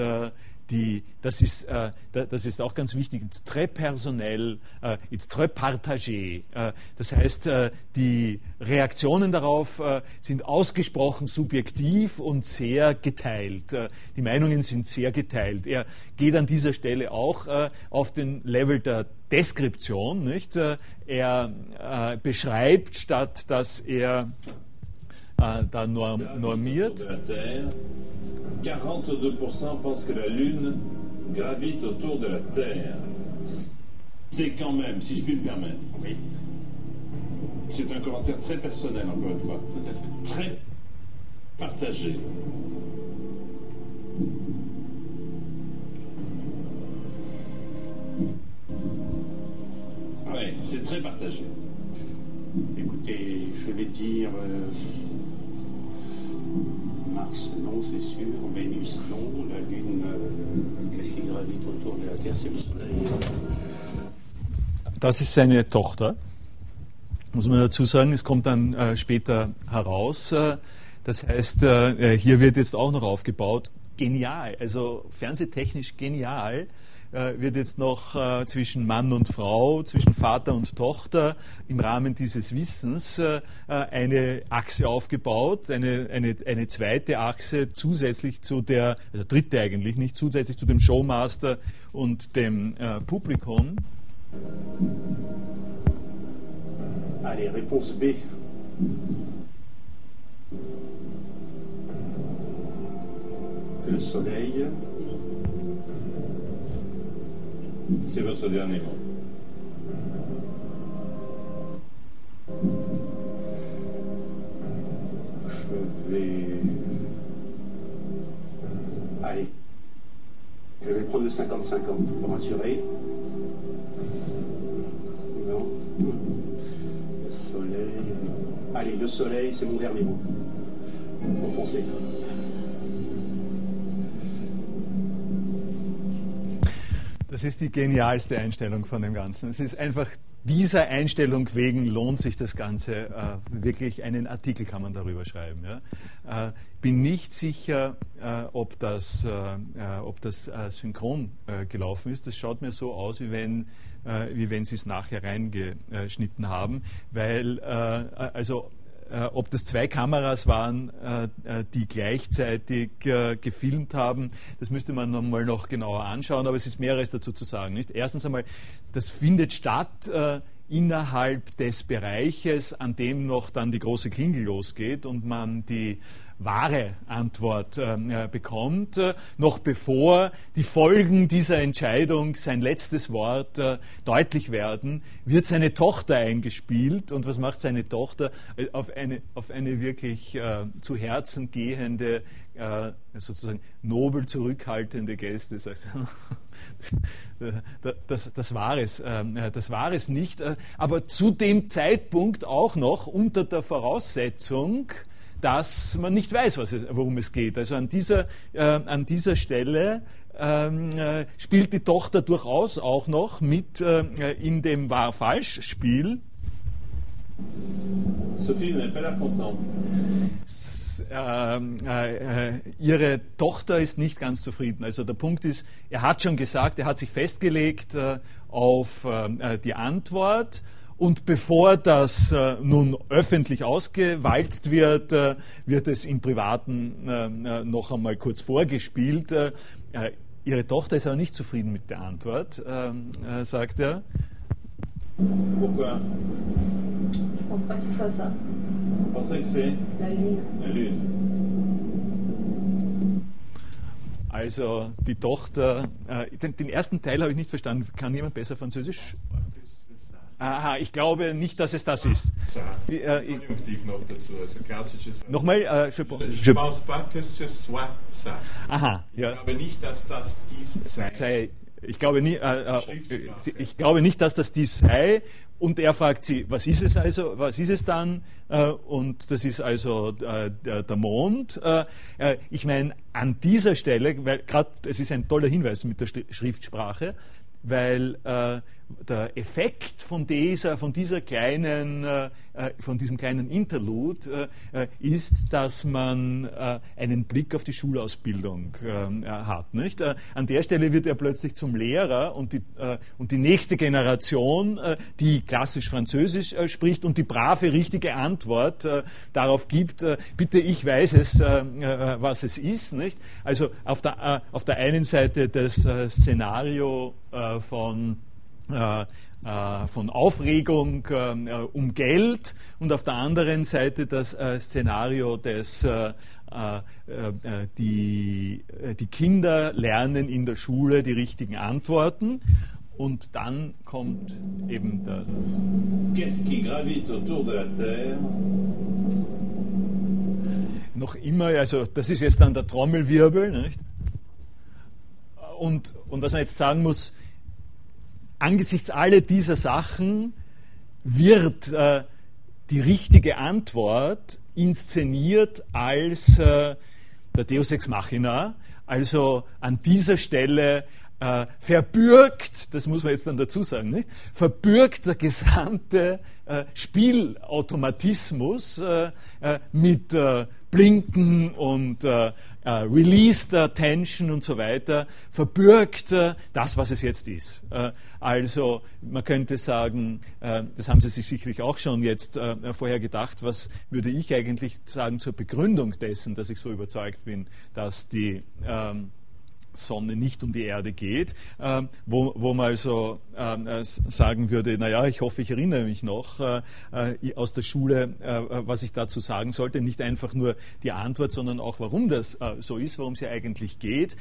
die, das, ist, äh, das ist auch ganz wichtig, it's très personnel, äh, it's très partagé. Äh, das heißt, äh, die Reaktionen darauf äh, sind ausgesprochen subjektiv und sehr geteilt. Äh, die Meinungen sind sehr geteilt. Er geht an dieser Stelle auch auf den Level der Deskription. Nicht? er beschreibt, statt dass er da normiert. 42% pensent que la Lune gravite autour de la Terre. C'est quand même, si je puis me permettre, oui. c'est un commentaire très personnel, encore une fois, tout à fait, très partagé. Oui, c'est très partagé. Écoutez, je vais dire. Euh, Mars, non, c'est sûr. Vénus, non. La Lune, euh, qu'est-ce qui gravite autour de la Terre C'est le Soleil. Das ist seine Tochter, muss man dazu sagen. Es kommt dann äh, später heraus. Äh, das heißt, äh, hier wird jetzt auch noch aufgebaut. Genial, also fernsehtechnisch genial äh, wird jetzt noch äh, zwischen Mann und Frau, zwischen Vater und Tochter im Rahmen dieses Wissens äh, eine Achse aufgebaut, eine, eine, eine zweite Achse zusätzlich zu der, also dritte eigentlich, nicht zusätzlich zu dem Showmaster und dem Publikum. Allez, réponse B. Le soleil. C'est votre dernier mot. Je vais. Allez. Je vais prendre le 50-50 pour m'assurer. Non. Le soleil. Allez, le soleil, c'est mon dernier mot. Pour foncer. Das ist die genialste Einstellung von dem Ganzen. Es ist einfach dieser Einstellung wegen lohnt sich das Ganze. Äh, wirklich einen Artikel kann man darüber schreiben. Ja. Äh, bin nicht sicher, äh, ob das, äh, äh, ob das äh, synchron gelaufen ist. Das schaut mir so aus, wie wenn, wie wenn Sie es nachher reingeschnitten haben, weil also äh, ob das zwei Kameras waren, äh, äh, die gleichzeitig gefilmt haben, das müsste man nochmal noch genauer anschauen, aber es ist mehreres dazu zu sagen. Nicht? Erstens einmal, das findet statt innerhalb des Bereiches, an dem noch dann die große Klingel losgeht und man die wahre Antwort äh, bekommt. Äh, noch bevor die Folgen dieser Entscheidung, sein letztes Wort, äh, deutlich werden, wird seine Tochter eingespielt. Und was macht seine Tochter? Auf eine, auf eine wirklich zu Herzen gehende, sozusagen nobel zurückhaltende Gäste. Das, <laughs> das, das, war es. das war es nicht. Aber zu dem Zeitpunkt auch noch unter der Voraussetzung, dass man nicht weiß, es, worum es geht. Also an dieser, äh, an dieser Stelle ähm, äh, spielt die Tochter durchaus auch noch mit äh, in dem Wahr-Falsch-Spiel. Sophie n'est pas là contente. Ähm, äh, äh, ihre Tochter ist nicht ganz zufrieden. Also der Punkt ist, er hat schon gesagt, er hat sich festgelegt äh, auf äh, die Antwort und bevor das äh, nun öffentlich ausgewalzt wird, äh, wird es im Privaten äh, äh noch einmal kurz vorgespielt. Äh, äh, ihre Tochter ist aber nicht zufrieden mit der Antwort, sagt er. Pourquoi Je pense pas que ce soit ça. Vous pensez que c'est La Lune. La Lune. Also die Tochter, den, den, ersten Teil habe ich nicht verstanden. Kann jemand besser Französisch? Aha, ich glaube nicht, dass es das ist. Wie, äh, Konjunktiv noch dazu, also klassisches. Nochmal, äh, je, je pense pas que ce soit ça. Aha, ja. Ich glaube nicht, dass das dies sei. sei ich glaube, nie, äh, äh ich glaube nicht, dass das dies sei. Und er fragt sie, was ist es also, was ist es dann? Äh, und das ist also äh, der, der, Mond. Äh, äh, ich meine, an dieser Stelle, weil gerade, es ist ein toller Hinweis mit der Schriftsprache, weil äh, der Effekt von dieser, von dieser kleinen, äh, äh von diesem kleinen Interlude äh, äh, ist, dass man äh, einen Blick auf die Schulausbildung äh, hat. Nicht? an der Stelle wird er plötzlich zum Lehrer und die, und die nächste Generation, die klassisch Französisch spricht und die brave, richtige Antwort darauf gibt, bitte, ich weiß es, was es ist. Nicht? Also auf der, auf der einen Seite das Szenario von von Aufregung äh, um Geld und auf der anderen Seite das Szenario des die, die Kinder lernen in der Schule die richtigen Antworten und dann kommt eben der Qu'est-ce qui gravite autour de la Terre? Noch immer, also das ist jetzt dann der Trommelwirbel, nicht? Und, und was man jetzt sagen muss, angesichts aller dieser Sachen wird äh, die richtige Antwort inszeniert als äh, der Deus Ex Machina, also an dieser Stelle äh, verbürgt, das muss man jetzt dann dazu sagen, nicht? verbürgt der gesamte äh, Spielautomatismus äh, äh, mit Blinken und äh, Release Attention und so weiter, verbürgt äh, das, was es jetzt ist. Äh, also man könnte sagen, äh, das haben Sie sich sicherlich auch schon jetzt äh, vorher gedacht, was würde ich eigentlich sagen zur Begründung dessen, dass ich so überzeugt bin, dass die ähm, Sonne nicht um die Erde geht, äh, wo, wo man also äh, sagen würde, naja, ich hoffe, ich erinnere mich noch äh, äh aus der Schule, äh, was ich dazu sagen sollte. Nicht einfach nur die Antwort, sondern auch, warum das äh, so ist, warum es ja eigentlich geht.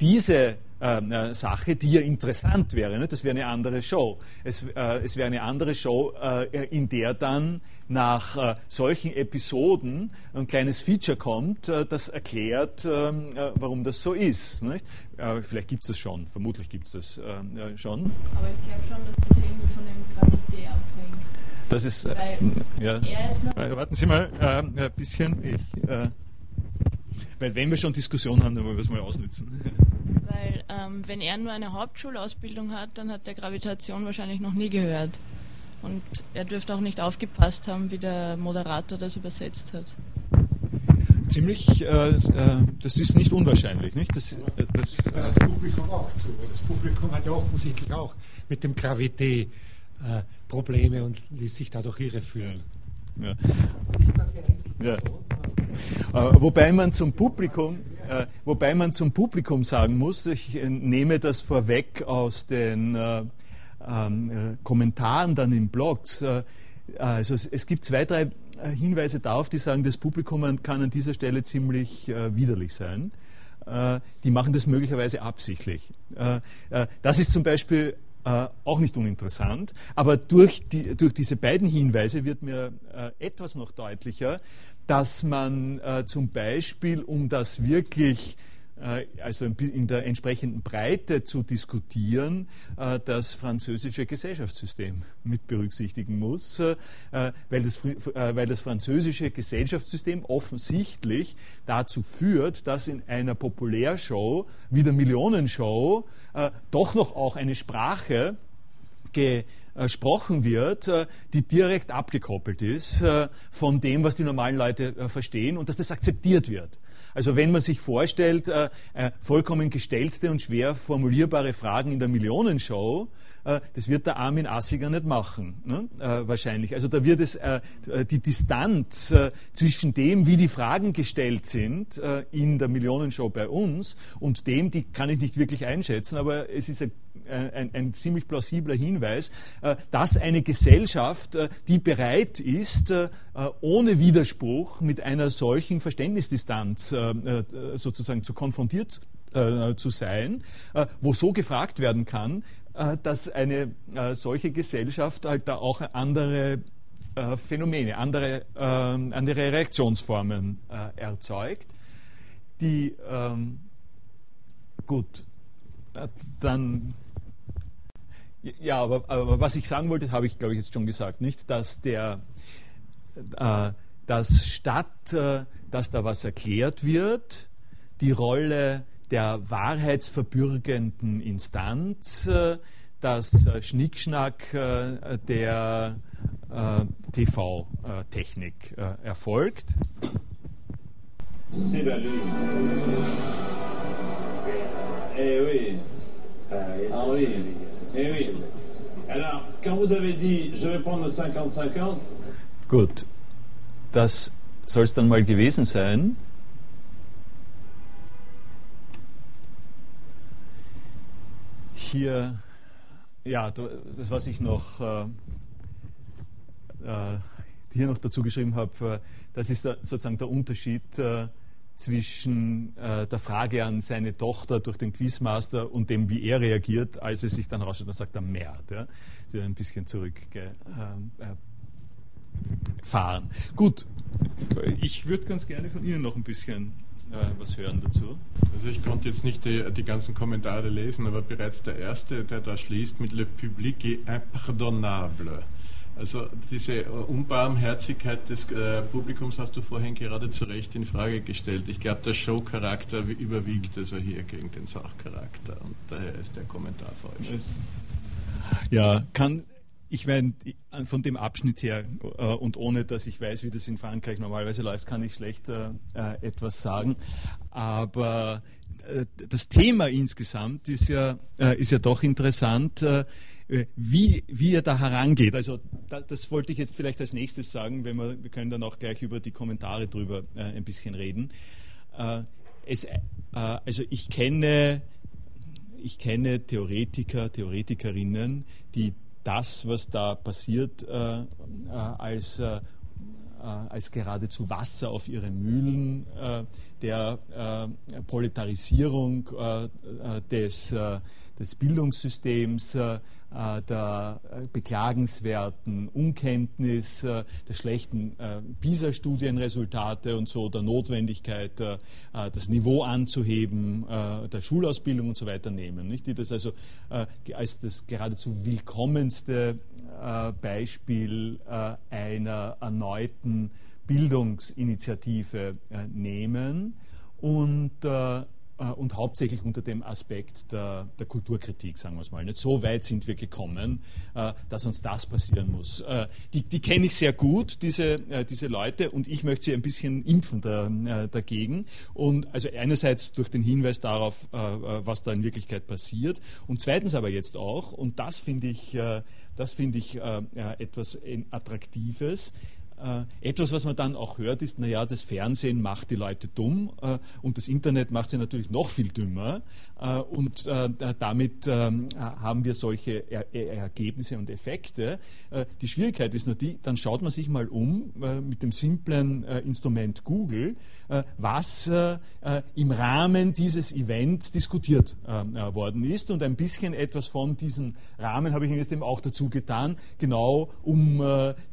diese ähm, äh, Sache, die ja interessant wäre. Ne? Das wäre eine andere Show. Es, äh, es wäre eine andere Show, äh, in der dann nach äh, solchen Episoden ein kleines Feature kommt, äh, das erklärt, ähm, äh, warum das so ist. Nicht? vielleicht gibt es das schon, vermutlich gibt es das ähm, schon. Aber ich glaube schon, dass das irgendwie von dem Gravité abhängt. Das ist, ja. Warten Sie mal ein bisschen. Ich, weil wenn wir schon Diskussionen haben, dann wollen wir es mal ausnutzen. Weil ähm, wenn er nur eine Hauptschulausbildung hat, dann hat er Gravitation wahrscheinlich noch nie gehört. Und er dürfte auch nicht aufgepasst haben, wie der Moderator das übersetzt hat. Ziemlich, äh, äh das ist nicht unwahrscheinlich, nicht? Das, äh, das, das, das Publikum auch zu. Das Publikum hat ja offensichtlich auch mit dem Gravité äh, Probleme und ließ sich dadurch irreführen. Ja. Ja. Äh, wobei man zum Publikum, äh, wobei man zum Publikum sagen muss, ich äh, nehme das vorweg aus den äh, ähm, Kommentaren dann in Blogs. also es, gibt zwei, drei äh, Hinweise darauf, die sagen, das Publikum kann an dieser Stelle ziemlich äh, widerlich sein. Äh, die machen das möglicherweise absichtlich. Äh, äh, das ist zum Beispiel auch nicht uninteressant, aber durch, die, durch diese beiden Hinweise wird mir etwas noch deutlicher, dass man zum Beispiel, um das wirklich äh, also in der entsprechenden Breite zu diskutieren, äh, das französische Gesellschaftssystem mit berücksichtigen muss, äh, weil das, weil das französische Gesellschaftssystem offensichtlich dazu führt, dass in einer Populärshow wie der Millionenshow doch noch auch eine Sprache gesprochen wird, die direkt abgekoppelt ist von dem, was die normalen Leute verstehen und dass das akzeptiert wird. Also wenn man sich vorstellt, äh, äh, vollkommen gestellte und schwer formulierbare Fragen in der Millionenshow, äh, das wird der Armin Assiger nicht machen, ne? äh, wahrscheinlich. Also da wird es äh, die Distanz äh, zwischen dem, wie die Fragen gestellt sind in der Millionenshow bei uns und dem, die kann ich nicht wirklich einschätzen, aber es ist ein ein, ein, ziemlich plausibler Hinweis, äh, dass eine Gesellschaft, äh, die bereit ist, äh, ohne Widerspruch mit einer solchen Verständnisdistanz sozusagen zu konfrontiert zu sein, wo so gefragt werden kann, dass eine solche Gesellschaft halt da auch andere Phänomene, andere, andere Reaktionsformen erzeugt, die ähm, gut, dann ja, aber, aber, was ich sagen wollte, habe ich, glaube ich, jetzt schon gesagt, nicht, dass der, äh, dass statt, äh, dass da was erklärt wird, die Rolle der wahrheitsverbürgenden Instanz, äh, das äh, Schnickschnack äh, der äh, TV-Technik erfolgt. C'est la lune. Eh oui. Ah oui. Eh oui. Alors, quand vous avez dit, je vais prendre 50-50. Gut, das soll es dann mal gewesen sein. Hier, ja, das, was ich noch äh, äh, hier noch dazu geschrieben habe, äh, das ist sozusagen der Unterschied äh, zwischen äh, der Frage an seine Tochter durch den Quizmaster und dem, wie er reagiert, als es sich dann rausstellt, dann sagt er Merd. Ja? Sie ein bisschen zurückgefahren. Äh, Gut, ich würde ganz gerne von Ihnen noch ein bisschen äh, was hören dazu. Also ich konnte jetzt nicht die, die, ganzen Kommentare lesen, aber bereits der erste, der da schließt mit Le public est impardonnable also diese äh, Unbarmherzigkeit des äh, Publikums hast du vorhin gerade zu Recht in Frage gestellt. Ich glaube, der Showcharakter überwiegt also hier gegen den Sachcharakter und daher ist der Kommentar falsch. Ja, kann ich meine, von dem Abschnitt her äh, und ohne, dass ich weiß, wie das in Frankreich normalerweise läuft, kann ich schlecht äh, äh etwas sagen. Aber äh, das Thema insgesamt ist ja, ist ja doch interessant. Äh, wie, wie er da herangeht. Also da, das wollte ich jetzt vielleicht als nächstes sagen, wenn wir, wir können dann auch gleich über die Kommentare drüber äh, ein bisschen reden. Äh, es, äh, also ich kenne, ich kenne Theoretiker, Theoretikerinnen, die das, was da passiert, äh, äh, als als geradezu Wasser auf ihre Mühlen der Proletarisierung des, des Bildungssystems äh, der äh, beklagenswerten Unkenntnis, äh, der schlechten PISA-Studienresultate und so, der Notwendigkeit, das Niveau anzuheben, der Schulausbildung und so weiter nehmen. Die das also als das geradezu willkommenste Beispiel einer erneuten Bildungsinitiative nehmen und äh, und hauptsächlich unter dem Aspekt der, der, Kulturkritik, sagen wir es mal. Nicht so weit sind wir gekommen, äh, dass uns das passieren muss. Äh, die, die kenne ich sehr gut, diese, diese Leute, und ich möchte sie ein bisschen impfen da, dagegen. Und also einerseits durch den Hinweis darauf, was da in Wirklichkeit passiert, und zweitens aber jetzt auch, und das finde ich, das finde ich etwas Attraktives, äh, etwas, was man dann auch hört, ist, naja, das Fernsehen macht die Leute dumm äh, und das Internet macht sie natürlich noch viel dümmer. Äh, und äh, damit ähm, haben wir solche er er Ergebnisse und Effekte. Äh, die Schwierigkeit ist nur die, dann schaut man sich mal um äh, mit dem simplen Instrument Google, was im Rahmen dieses Events diskutiert worden ist. Und ein bisschen etwas von diesem Rahmen habe ich jetzt eben auch dazu getan, genau um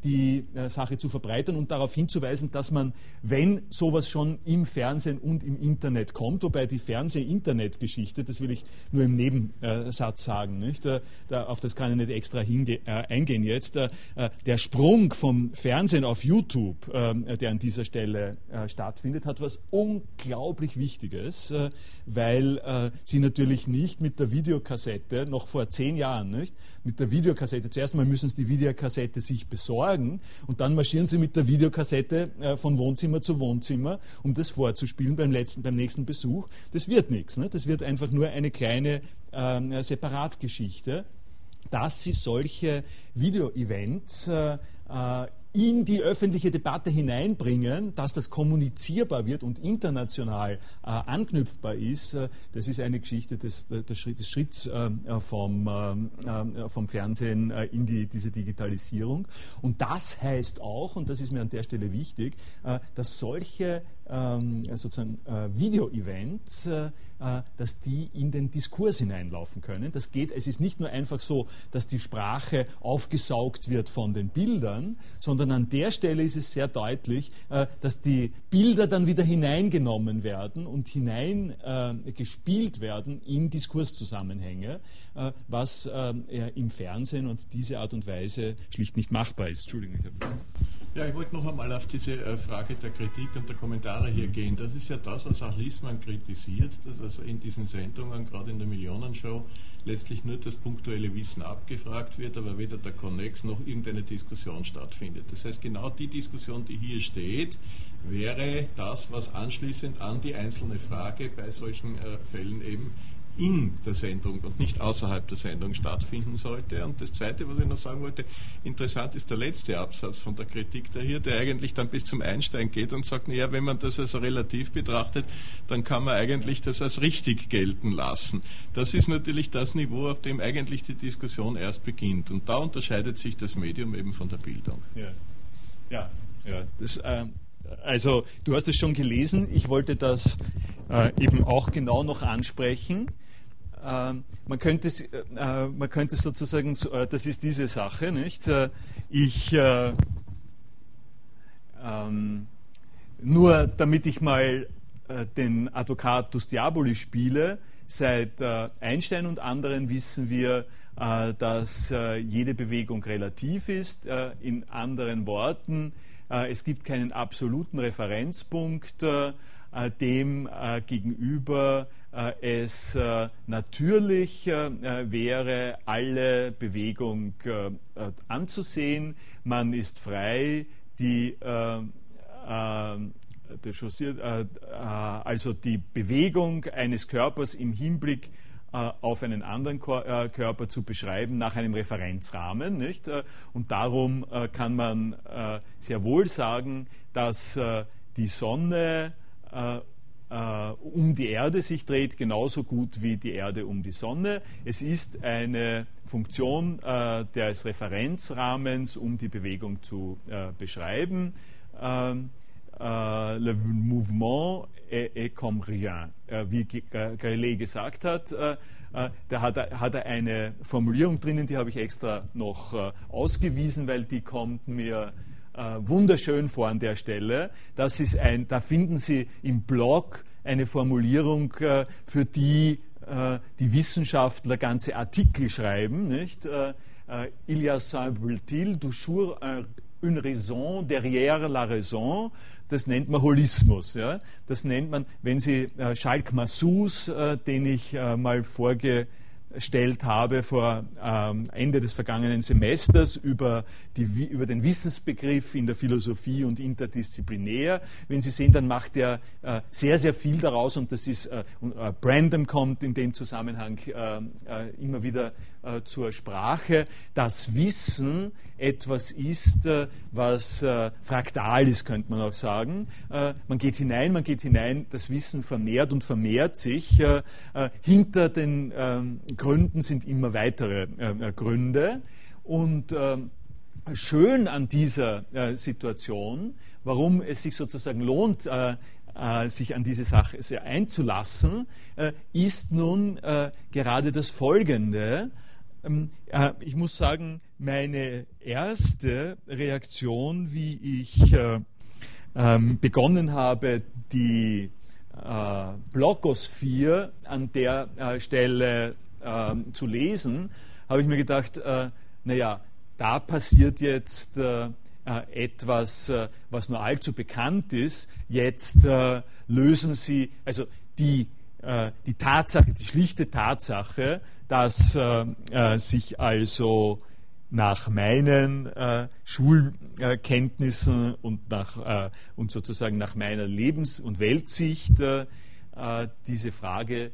die Sache zu verbreitern und darauf hinzuweisen, dass man, wenn sowas schon im Fernsehen und im Internet kommt, wobei die Fernseh-Internet-Geschichte, das will ich nur im Nebensatz sagen, nicht? Da, auf das kann ich nicht extra hinge äh, eingehen jetzt. Äh, der Sprung vom Fernsehen auf YouTube, äh, der an dieser Stelle äh, stattfindet, hat was unglaublich Wichtiges, äh, weil äh, sie natürlich nicht mit der Videokassette, noch vor zehn Jahren, nicht? mit der Videokassette, zuerst mal müssen sie die Videokassette sich besorgen und dann marschieren sie mit der Videokassette von Wohnzimmer zu Wohnzimmer, um das vorzuspielen beim, letzten, beim nächsten Besuch. Das wird nichts. Ne? Das wird einfach nur eine kleine äh, Separatgeschichte dass sie solche Video-Events äh, äh, in die öffentliche Debatte hineinbringen, dass das kommunizierbar wird und international äh, anknüpfbar ist, äh, das ist eine Geschichte des, des, des Schritts äh, vom, äh, vom Fernsehen äh, in die, diese Digitalisierung. Und das heißt auch, und das ist mir an der Stelle wichtig, äh, dass solche ähm, sozusagen Video-Events äh, dass die in den Diskurs hineinlaufen können. Das geht, es ist nicht nur einfach so, dass die Sprache aufgesaugt wird von den Bildern, sondern an der Stelle ist es sehr deutlich, äh, dass die Bilder dann wieder hineingenommen werden und hineingespielt werden in Diskurszusammenhänge, äh, was im Fernsehen und diese Art und Weise schlicht nicht machbar ist. Entschuldigung. Ich habe ja, ich wollte noch einmal auf diese äh, Frage der Kritik und der Kommentare hier gehen. Das ist ja das, was auch Liesmann kritisiert, dass also in diesen Sendungen, gerade in der Millionenshow, letztlich nur das punktuelle Wissen abgefragt wird, aber weder der Connex noch irgendeine Diskussion stattfindet. Das heißt, genau die Diskussion, die hier steht, wäre das, was anschließend an die einzelne Frage bei solchen äh, Fällen eben in der Sendung und nicht außerhalb der Sendung stattfinden sollte. Und das Zweite, was ich noch sagen wollte, interessant ist der letzte Absatz von der Kritik da hier, der eigentlich dann bis zum Einstein geht und sagt, naja, wenn man das also relativ betrachtet, dann kann man eigentlich das als richtig gelten lassen. Das ist natürlich das Niveau, auf dem eigentlich die Diskussion erst beginnt. Und da unterscheidet sich das Medium eben von der Bildung. Ja, ja, ja. Das, äh, also du hast es schon gelesen, ich wollte das äh, eben auch genau noch ansprechen. Ähm, man, könnte, äh, man könnte sozusagen, äh, das ist diese Sache, nicht? Äh, ich, äh, ähm, nur damit ich mal äh, den Advocatus Diaboli spiele, seit Einstein und anderen wissen wir, dass jede Bewegung relativ ist. in anderen Worten, es gibt keinen absoluten Referenzpunkt, dem gegenüber äh, es äh, natürlich äh, wäre, alle Bewegung anzusehen. Man ist frei, die also die Bewegung eines Körpers im Hinblick auf einen anderen Körper zu beschreiben nach einem Referenzrahmen. Nicht? Und darum kann man sehr wohl sagen, dass die Sonne äh, um die Erde sich dreht, genauso gut wie die Erde um die Sonne. Es ist eine Funktion äh, des Referenzrahmens, um die Bewegung zu äh, beschreiben. Ähm, äh, le mouvement est, est comme rien. Äh, wie Galilei gesagt hat, äh, da hat er, hat er, eine Formulierung drinnen, die habe ich extra noch ausgewiesen, weil die kommt mir äh, wunderschön vor an der Stelle. Das ist ein, da finden Sie im Blog eine Formulierung, äh, für die äh, die Wissenschaftler ganze Artikel schreiben. Nicht? Äh, äh, Il y a semble-t-il toujours une raison derrière la raison. Das nennt man Holismus. Ja? Das nennt man, wenn Sie äh, Schalk Massus, den ich mal vorge vorgestellt habe vor ähm, Ende des vergangenen Semesters über, die, über den Wissensbegriff in der Philosophie und interdisziplinär. Wenn Sie sehen, dann macht er äh, sehr, sehr viel daraus und das ist, äh, äh Brandon kommt in dem Zusammenhang äh, äh, immer wieder äh, zur Sprache, dass Wissen etwas ist, äh, was äh, fraktal ist, könnte man auch sagen. Man geht hinein, man geht hinein, das Wissen vermehrt und vermehrt sich. Hinter den ähm, Gründen sind immer weitere Gründe. Und ähm, schön an dieser Situation, warum es sich sozusagen lohnt, sich an diese Sache einzulassen, ist nun gerade das Folgende. Ähm, äh, ich muss sagen, meine erste Reaktion, wie ich äh, ähm, begonnen habe, die äh, Blogosphäre an der Stelle ähm, zu lesen, habe ich mir gedacht, naja, da passiert jetzt etwas, was nur allzu bekannt ist. Jetzt lösen Sie, also die äh, die Tatsache, die schlichte Tatsache, dass äh, äh, sich also nach meinen äh, Schulkenntnissen und, nach, äh, und sozusagen nach meiner Lebens- und Weltsicht äh, diese Frage,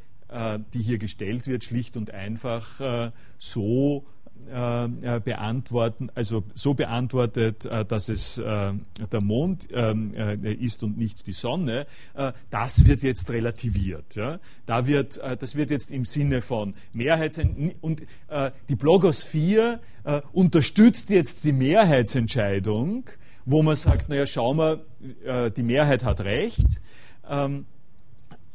die hier gestellt wird, schlicht und einfach so äh, äh, beantworten, also so beantwortet, äh, dass es der Mond ähm, ist und nicht die Sonne, das wird jetzt relativiert. Da wird, das wird jetzt im Sinne von Mehrheits- und die Blogosphäre unterstützt jetzt die Mehrheitsentscheidung, wo man sagt, naja, schau mal, die Mehrheit hat recht. Ähm,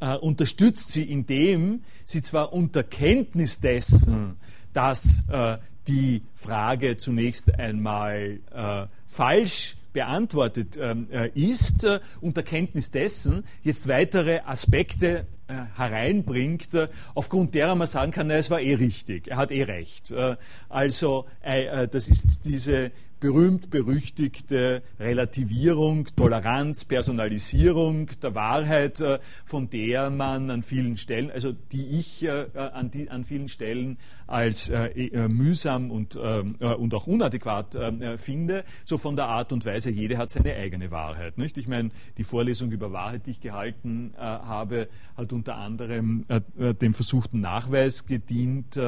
äh, unterstützt sie, indem sie zwar unter Kenntnis dessen, dass äh, die Frage zunächst einmal äh, falsch beantwortet ähm, äh, ist, äh, unter Kenntnis dessen jetzt weitere Aspekte äh, hereinbringt, äh, aufgrund derer man sagen kann, na, es war eh richtig, er hat eh recht. Äh, also das ist diese berühmt-berüchtigte Relativierung, Toleranz, Personalisierung der Wahrheit, äh, von der man an vielen Stellen, also die ich äh, an, die, an vielen Stellen als äh, mühsam und, und auch unadäquat finde, so von der Art und Weise, jede hat seine eigene Wahrheit. Nicht? Ich meine, die Vorlesung über Wahrheit, die ich gehalten habe, hat unter anderem dem versuchten Nachweis gedient,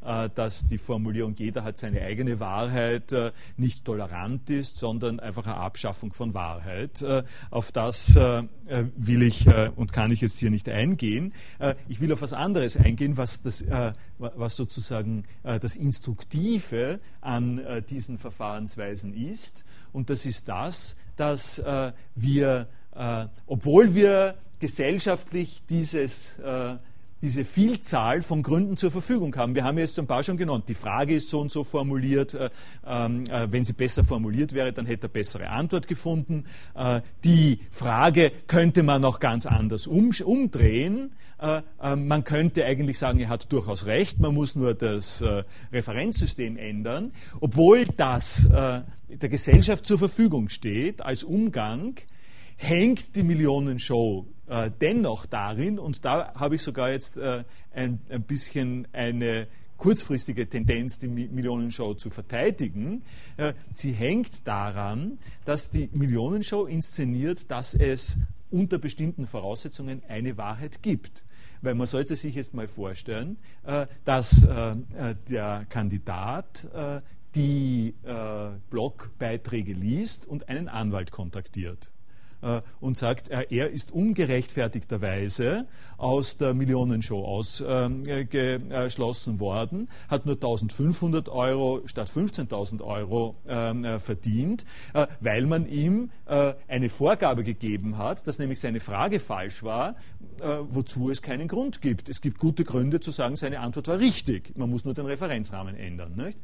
dass die Formulierung, jeder hat seine eigene Wahrheit, nicht nicht tolerant ist, sondern einfach eine Abschaffung von Wahrheit. Äh, auf das äh, äh, will ich und kann ich jetzt hier nicht eingehen. Ich will auf was anderes eingehen, was, das, was sozusagen das Instruktive an diesen Verfahrensweisen ist. Und das ist das, dass wir, obwohl wir gesellschaftlich dieses diese Vielzahl von Gründen zur Verfügung haben. Wir haben jetzt ein paar schon genannt. Die Frage ist so und so formuliert. Äh, ähm, äh, wenn sie besser formuliert wäre, dann hätte er bessere Antwort gefunden. Äh, die Frage könnte man noch ganz anders um, umdrehen. Man könnte eigentlich sagen, er hat durchaus recht. Man muss nur das Referenzsystem ändern. Obwohl das der Gesellschaft zur Verfügung steht als Umgang, hängt die Millionenshow äh, dennoch darin, und da habe ich sogar jetzt äh, ein, ein bisschen eine kurzfristige Tendenz, die Millionenshow zu verteidigen. Äh, sie hängt daran, dass die Millionenshow inszeniert, dass es unter bestimmten Voraussetzungen eine Wahrheit gibt. Weil man sollte sich jetzt mal vorstellen, äh, dass der Kandidat die Blogbeiträge liest und einen Anwalt kontaktiert. Äh, und sagt, er ist ungerechtfertigterweise aus der Millionenshow ausgeschlossen worden, hat nur 1500 Euro statt 15.000 Euro ähm, äh, verdient, äh, weil man ihm eine Vorgabe gegeben hat, dass nämlich seine Frage falsch war, wozu es keinen Grund gibt. Es gibt gute Gründe zu sagen, seine Antwort war richtig. Man muss nur den Referenzrahmen ändern. Nicht?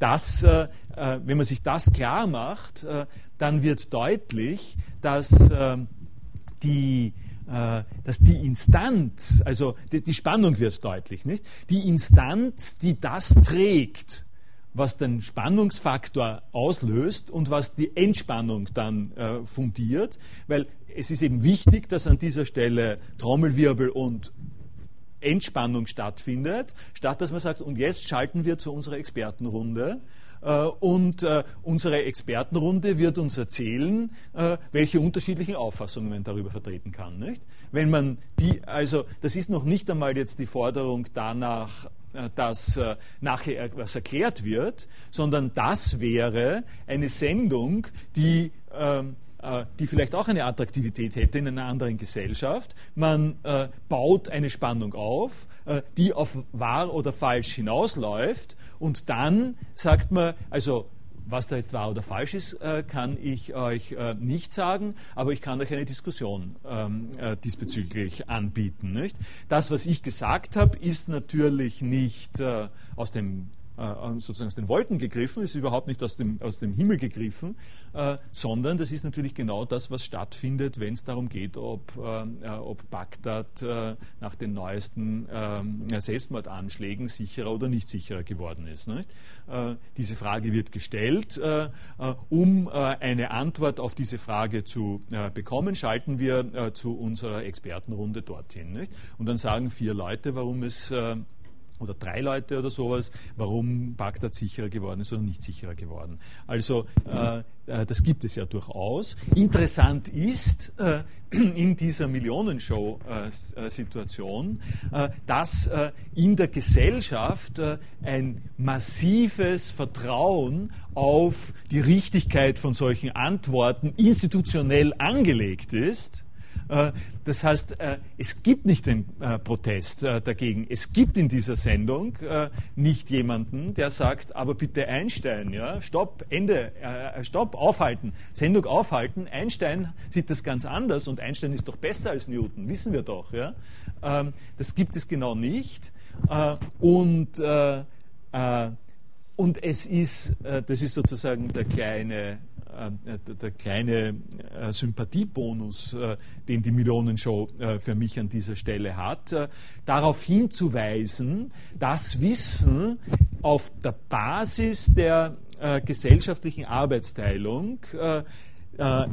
Das, wenn man sich das klar macht, dann wird deutlich, dass äh, die dass die Instanz, also die, die, Spannung wird deutlich, nicht? Die Instanz, die das trägt, was den Spannungsfaktor auslöst und was die Entspannung dann äh, fundiert, weil es ist eben wichtig, dass an dieser Stelle Trommelwirbel und Entspannung stattfindet, statt dass man sagt, und jetzt schalten wir zu unserer Expertenrunde. Äh, und äh, unsere Expertenrunde wird uns erzählen, äh, welche unterschiedlichen Auffassungen man darüber vertreten kann. Nicht? Wenn man die, also das ist noch nicht einmal jetzt die Forderung danach, dass nachher etwas erklärt wird, sondern das wäre eine Sendung, die ähm, äh, die vielleicht auch eine Attraktivität hätte in einer anderen Gesellschaft. Man äh, baut eine Spannung auf, äh, die auf wahr oder falsch hinausläuft und dann sagt man, also was da jetzt wahr oder falsch ist, äh, kann ich euch äh, nicht sagen, aber ich kann euch eine Diskussion ähm, äh, diesbezüglich anbieten. Das, was ich gesagt habe, ist natürlich nicht aus dem äh, sozusagen aus den Wolken gegriffen, ist überhaupt nicht aus dem, aus dem Himmel gegriffen, äh, sondern das ist natürlich genau das, was stattfindet, wenn es darum geht, ob, äh, ob Bagdad äh, nach den neuesten äh, Selbstmordanschlägen sicherer oder nicht sicherer geworden ist. Äh, diese Frage wird gestellt. um eine Antwort auf diese Frage zu bekommen, schalten wir zu unserer Expertenrunde dorthin. Und dann sagen vier Leute, warum es oder drei Leute oder sowas, warum Bagdad sicherer geworden ist oder nicht sicherer geworden. Also äh, äh, das gibt es ja durchaus. Interessant ist äh, <clears throat> in dieser Millionenshow-Situation, äh, dass äh, in der Gesellschaft äh, ein massives Vertrauen auf die Richtigkeit von solchen Antworten institutionell angelegt ist äh, das heißt, äh, es gibt nicht den äh, Protest dagegen. Es gibt in dieser Sendung nicht jemanden, der sagt, aber bitte Einstein, ja, stopp, Ende, stopp, aufhalten, Sendung aufhalten. Einstein sieht das ganz anders und Einstein ist doch besser als Newton, wissen wir doch. Ja. Ähm, das gibt es genau nicht. Und und es ist, das ist sozusagen der kleine äh, der kleine äh, Sympathiebonus, äh, den die Millionenshow für mich an dieser Stelle hat, darauf hinzuweisen, dass Wissen auf der Basis der gesellschaftlichen Arbeitsteilung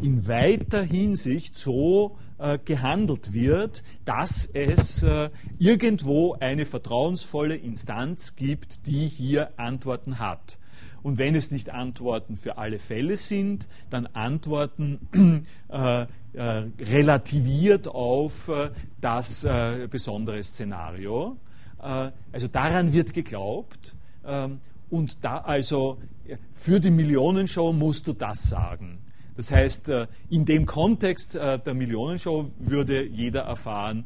in weiter Hinsicht so gehandelt wird, dass es irgendwo eine vertrauensvolle Instanz gibt, die hier Antworten hat. Und wenn es nicht Antworten für alle Fälle sind, dann Antworten <clears throat> äh, äh, relativiert auf äh, das äh, besondere Szenario. Äh, also daran wird geglaubt. Ähm, und da also für die Millionenshow musst du das sagen. Das heißt, äh, in dem Kontext der Millionenshow würde jeder erfahren,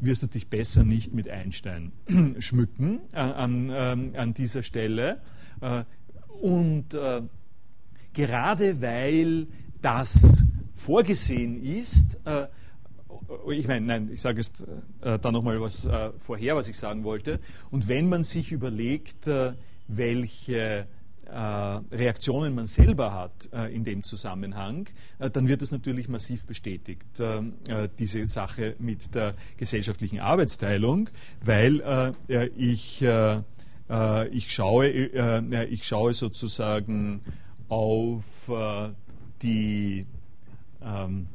wirst du dich besser nicht mit Einstein <clears throat> schmücken an, ähm, an dieser Stelle. Und äh, gerade weil das vorgesehen ist, äh, ich meine, nein, ich sage jetzt äh, da nochmal was äh, vorher, was ich sagen wollte. Und wenn man sich überlegt, äh, welche äh, Reaktionen man selber hat äh, in dem Zusammenhang, dann wird es natürlich massiv bestätigt, diese Sache mit der gesellschaftlichen Arbeitsteilung, weil ich äh, ich, schaue, äh, ich schaue sozusagen auf äh, die ähm,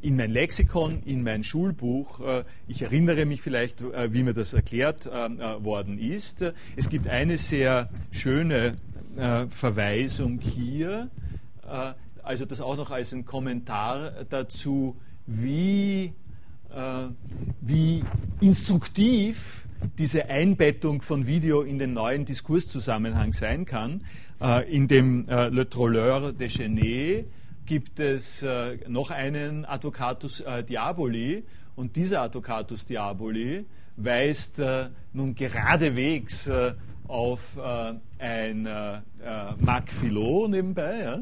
in mein Lexikon, in mein Schulbuch. Ich erinnere mich vielleicht, wie mir das erklärt worden ist. Es gibt eine sehr schöne Verweisung hier, also das auch noch als ein Kommentar dazu, wie, wie instruktiv diese Einbettung von Video in den neuen Diskurszusammenhang sein kann. Äh, in dem äh, Le Trolleur de Genet gibt es äh, noch einen Advocatus Diaboli und dieser Advocatus Diaboli weist nun geradewegs auf ein Marc Philot nebenbei, ja,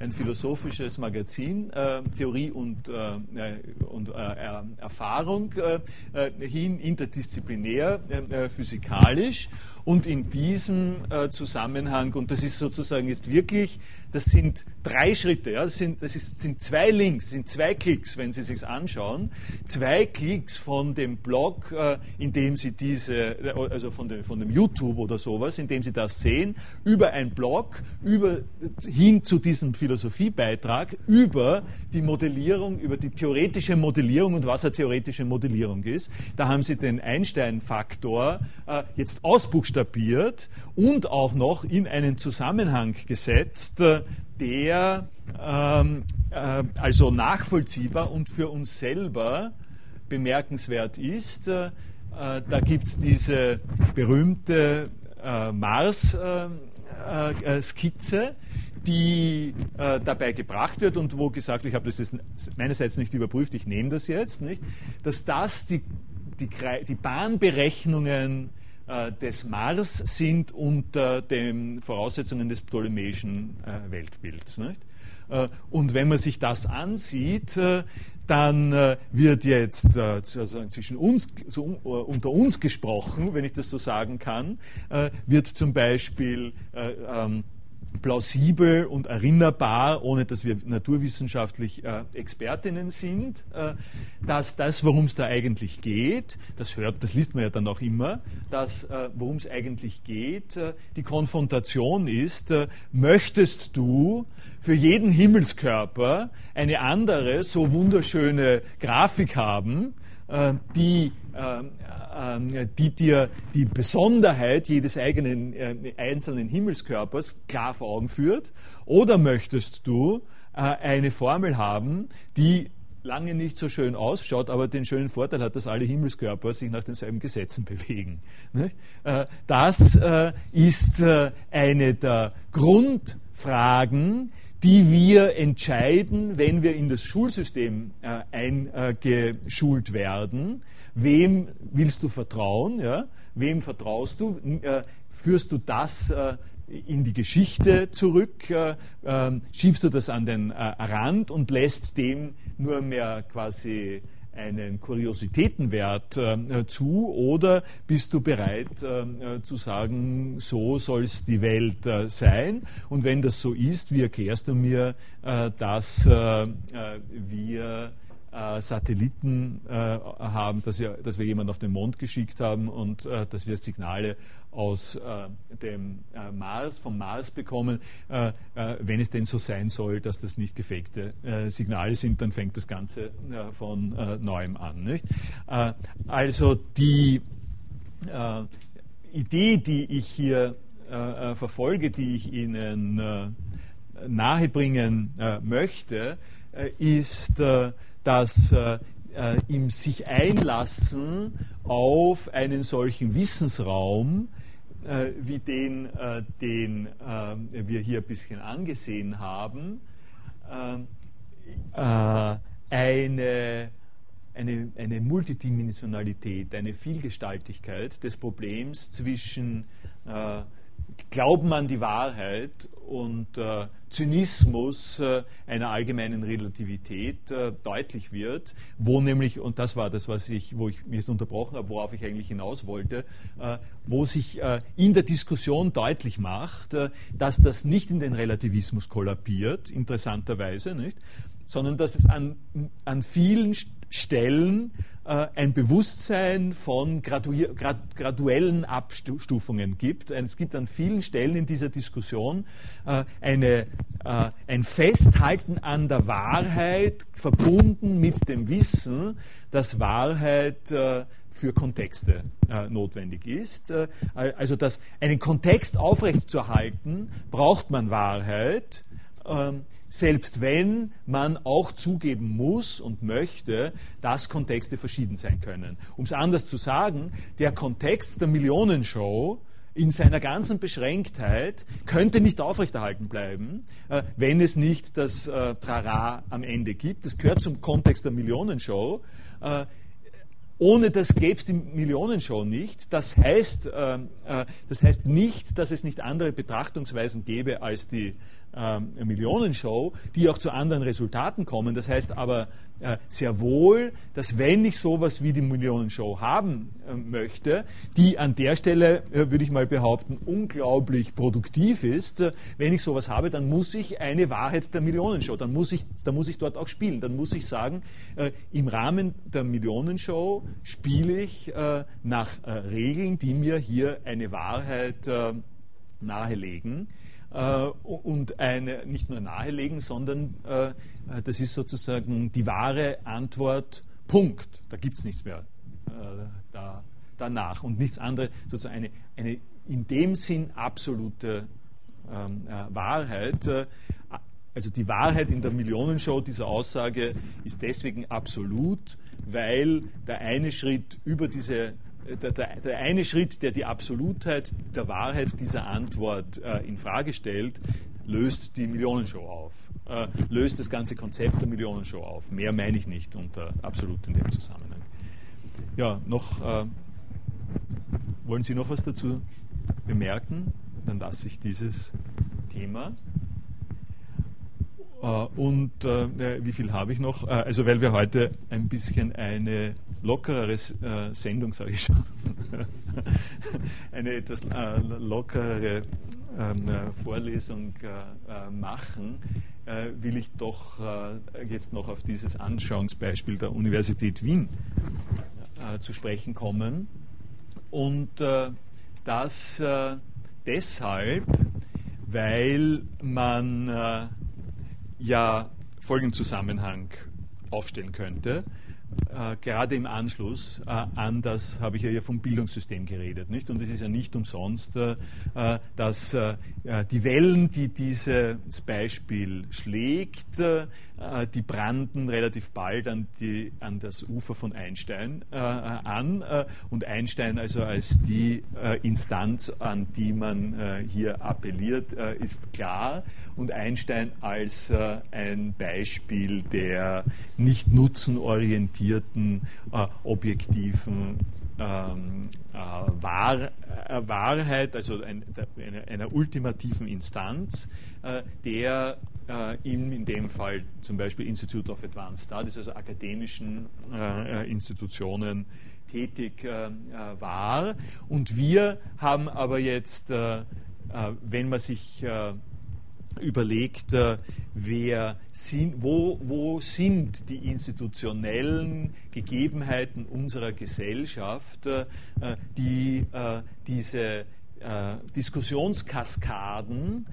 ein philosophisches Magazin, äh, Theorie und, äh, äh und äh, Erfahrung äh, hin, interdisziplinär, physikalisch. Und in diesem Zusammenhang, und das ist sozusagen jetzt wirklich das sind drei Schritte, ja, das, sind, das ist, sind zwei Links, das sind zwei Klicks, wenn Sie sich anschauen. Zwei Klicks von dem Blog, äh, in dem Sie diese, also von dem, von dem YouTube oder sowas, in dem Sie das sehen, über ein Blog, über, hin zu diesem Philosophiebeitrag über die Modellierung, über die theoretische Modellierung und was eine theoretische Modellierung ist. Da haben sie den Einstein-Faktor äh, jetzt ausbuchstabiert und auch noch in einen Zusammenhang gesetzt, äh, der ähm, äh, also nachvollziehbar und für uns selber bemerkenswert ist. Äh, äh da gibt es diese berühmte äh, Mars-Skizze, äh, die dabei gebracht wird und wo gesagt wird, ich habe das jetzt meinerseits nicht überprüft, ich nehme das jetzt, nicht, dass das die, die, die Bahnberechnungen des Mars sind unter den Voraussetzungen des ptolemäischen Weltbilds. Nicht? und wenn man sich das ansieht, dann äh, wird jetzt äh, zwischen uns, unter uns gesprochen, wenn ich das so sagen kann, äh, wird zum Beispiel äh, ähm, plausibel und erinnerbar, ohne dass wir naturwissenschaftlich äh, Expertinnen sind, äh, dass das, worum es da eigentlich geht, das hört, das liest man ja dann auch immer, dass äh, worum es eigentlich geht, äh, die Konfrontation ist, äh, möchtest du für jeden Himmelskörper eine andere, so wunderschöne Grafik haben, die ähm, die dir die Besonderheit jedes eigenen äh, einzelnen Himmelskörpers klar vor Augen führt? Oder möchtest du äh, eine Formel haben, die lange nicht so schön ausschaut, aber den schönen Vorteil hat, dass alle Himmelskörper sich nach denselben Gesetzen <laughs> bewegen. Äh, das ist eine der Grundfragen, die wir entscheiden, wenn wir in das Schulsystem eingeschult werden. Wem willst du vertrauen, ja? wem vertraust du, äh, führst du das äh, in die Geschichte zurück, äh, ähm, schiebst du das an den äh, Rand und lässt dem nur mehr quasi einen Kuriositätenwert äh, zu oder bist du bereit äh, zu sagen, so soll es die Welt äh, sein? Und wenn das so ist, wie erklärst du mir, dass wir äh, Satelliten äh, haben, dass wir, dass wir jemanden auf den Mond geschickt haben und äh, dass wir Signale aus äh, dem äh, Mars, vom Mars bekommen. Wenn es denn so sein soll, dass das nicht gefakte Signale sind, dann fängt das Ganze von neuem an. Nicht? also die Idee, die ich hier verfolge, die ich Ihnen nahebringen möchte, ist dass äh, äh, im sich einlassen auf einen solchen Wissensraum, äh, wie den, äh, den äh, wir hier ein bisschen angesehen haben, äh, eine, eine, eine Multidimensionalität, eine Vielgestaltigkeit des Problems zwischen Glauben an die Wahrheit und äh, Zynismus äh, einer allgemeinen Relativität äh, deutlich wird, wo nämlich, und das war das, was ich, wo ich mir jetzt unterbrochen habe, worauf ich eigentlich hinaus wollte, äh, wo sich äh, in der Diskussion deutlich macht, äh, dass das nicht in den Relativismus kollabiert, interessanterweise, nicht, sondern dass es an, an vielen Stellen ein Bewusstsein von graduellen Abstufungen gibt. Es gibt an vielen Stellen in dieser Diskussion äh, eine, äh, ein Festhalten an der Wahrheit verbunden mit dem Wissen, dass Wahrheit für Kontexte notwendig ist. also, dass einen Kontext aufrechtzuerhalten, braucht man Wahrheit. Ähm, selbst wenn man auch zugeben muss und möchte, dass Kontexte verschieden sein können. Um es anders zu sagen, der Kontext der Millionenshow in seiner ganzen Beschränktheit könnte nicht aufrechterhalten bleiben, äh, wenn es nicht das äh, Trara am Ende gibt. Das gehört zum Kontext der Millionenshow. Äh, ohne das gäbe es die Millionenshow nicht. Das heißt, äh, äh, das heißt nicht, dass es nicht andere Betrachtungsweisen gäbe als die ähm, Millionenshow, die auch zu anderen Resultaten kommen. Das heißt aber äh, sehr wohl, dass wenn ich sowas wie die Millionenshow haben äh, möchte, die an der Stelle, äh, würde ich mal behaupten, unglaublich produktiv ist, äh, wenn ich sowas habe, dann muss ich eine Wahrheit der Millionenshow, dann muss ich, dann muss ich dort auch spielen. Dann muss ich sagen, äh, im Rahmen der Millionenshow spiele ich äh, nach Regeln, die mir hier eine Wahrheit nahelegen äh, und eine, nicht nur nahelegen, sondern äh, das ist sozusagen die wahre Antwort, Punkt. Da gibt es nichts mehr äh, da, danach und nichts anderes, sozusagen eine, eine in dem Sinn absolute ähm, äh, Wahrheit. Äh, also die Wahrheit in der Millionenshow dieser Aussage ist deswegen absolut, weil der eine Schritt über diese der, der, der, eine Schritt, der die Absolutheit der Wahrheit dieser Antwort äh, in Frage stellt, löst die Millionenshow auf, äh, löst das ganze Konzept der Millionenshow auf. Mehr meine ich nicht unter absolut in dem Zusammenhang. Ja, noch äh, wollen Sie noch was dazu bemerken? Dann lasse ich dieses Thema. Äh, und äh, wie viel habe ich noch? Äh, also weil wir heute ein bisschen eine lockerere Sendung, sage ich schon, <laughs> eine etwas lockerere ähm, äh, Vorlesung machen, will ich doch jetzt noch auf dieses Anschauungsbeispiel der Universität Wien zu sprechen kommen. Und das deshalb, weil man ja folgenden Zusammenhang aufstellen könnte äh, gerade im Anschluss äh, an das habe ich ja vom Bildungssystem geredet, nicht? Und es ist ja nicht umsonst, äh, äh dass äh, die Wellen, die dieses Beispiel schlägt, äh, die branden relativ bald an, die, an das Ufer von Einstein an und Einstein also als die Instanz, an die man hier appelliert, ist klar und Einstein als ein Beispiel der nicht nutzenorientierten, äh, objektiven ähm, äh, Wahr, äh, Wahrheit, also ein, einer, einer, ultimativen Instanz, äh, der äh, in, in dem Fall zum Beispiel Institute of Advanced Studies, also akademischen äh, Institutionen, tätig war. Und wir haben aber jetzt, wenn man sich überlegt, äh, wer sind, wo, wo sind die institutionellen Gegebenheiten unserer Gesellschaft, äh, die äh, diese Diskussionskaskaden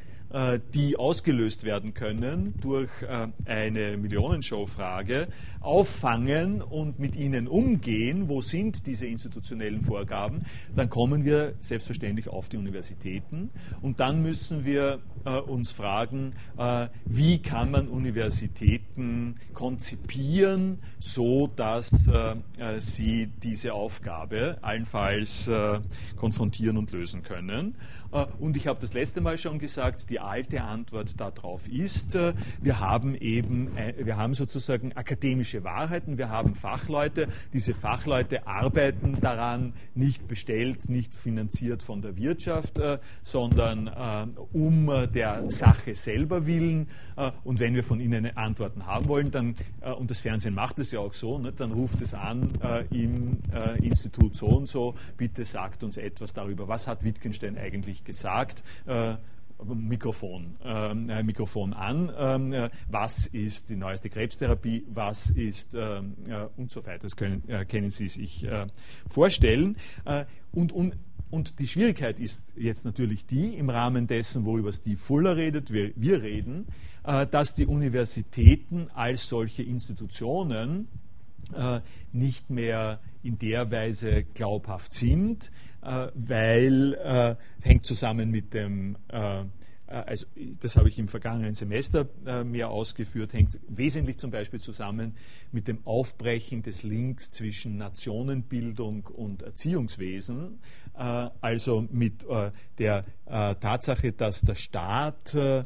die ausgelöst werden können durch äh, eine Millionenshow-Frage, auffangen und mit ihnen umgehen, wo sind diese institutionellen Vorgaben, dann kommen wir selbstverständlich auf die Universitäten und dann müssen wir äh, uns fragen, wie kann man Universitäten konzipieren, so dass sie diese Aufgabe allenfalls konfrontieren und lösen können. Und ich habe das letzte Mal schon gesagt, die alte Antwort darauf ist, äh, wir haben eben, äh, wir haben sozusagen akademische Wahrheiten, wir haben Fachleute, diese Fachleute arbeiten daran, nicht bestellt, nicht finanziert von der Wirtschaft, äh, sondern um der Sache selber willen. Und wenn wir von ihnen Antworten haben wollen, dann, und das Fernsehen macht es ja auch so, ne, dann ruft es an im Institut so und so, bitte sagt uns etwas darüber, was hat Wittgenstein eigentlich gesagt Mikrofon, äh, Mikrofon an. Ähm, äh, was ist die neueste Krebstherapie? Was ist ähm, äh, und so weiter. Das können, äh, können Sie sich äh, vorstellen. Äh, und, und, und die Schwierigkeit ist jetzt natürlich die, im Rahmen dessen, worüber Steve Fuller redet, wir, wir reden, dass die Universitäten als solche Institutionen nicht mehr in der Weise glaubhaft sind, äh, weil äh, hängt zusammen mit dem äh, also das habe ich im vergangenen Semester mehr ausgeführt, hängt wesentlich zum Beispiel zusammen mit dem Aufbrechen des Links zwischen Nationenbildung und Erziehungswesen, also mit der Tatsache, dass der Staat äh,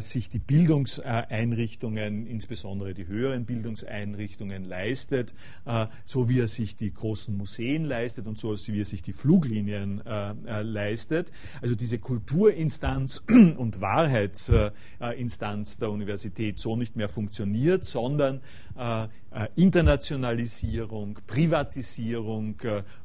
sich die Bildungseinrichtungen, insbesondere die höheren Bildungseinrichtungen leistet, äh, so wie er sich die großen Museen leistet und so wie er sich die Fluglinien äh, leistet. Also diese Kulturinstanz <clears throat> und Wahrheitsinstanz der Universität so nicht mehr funktioniert, sondern Internationalisierung, Privatisierung,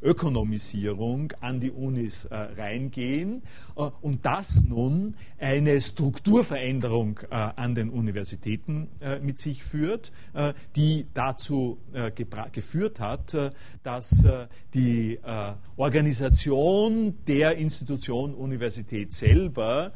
Ökonomisierung an die Unis reingehen. Und das nun eine Strukturveränderung Veränderung äh, an den Universitäten äh, mit sich führt, äh, die dazu äh, geführt hat, äh, dass äh, die Organisation der Institution Universität selber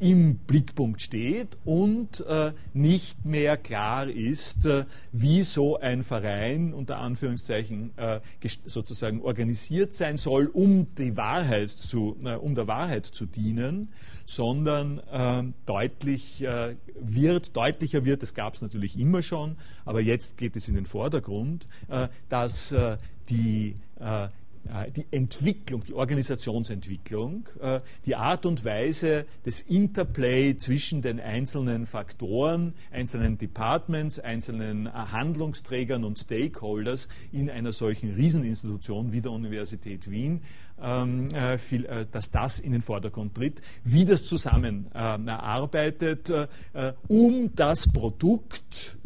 im Blickpunkt steht und äh, nicht mehr klar ist, äh, wie so ein Verein unter Anführungszeichen äh, sozusagen organisiert sein soll, um die Wahrheit zu, äh, um der Wahrheit zu dienen, sondern ähm, deutlich äh, wird, deutlicher wird, das gab es natürlich immer schon, aber jetzt geht es in den Vordergrund, äh, dass die die Entwicklung, die Organisationsentwicklung, äh, die Art und Weise des Interplay zwischen den einzelnen Faktoren, einzelnen Departments, einzelnen äh, Handlungsträgern und Stakeholders in einer solchen Rieseninstitution wie der Universität Wien, ähm, dass das in den Vordergrund tritt, wie das zusammenarbeitet, um das Produkt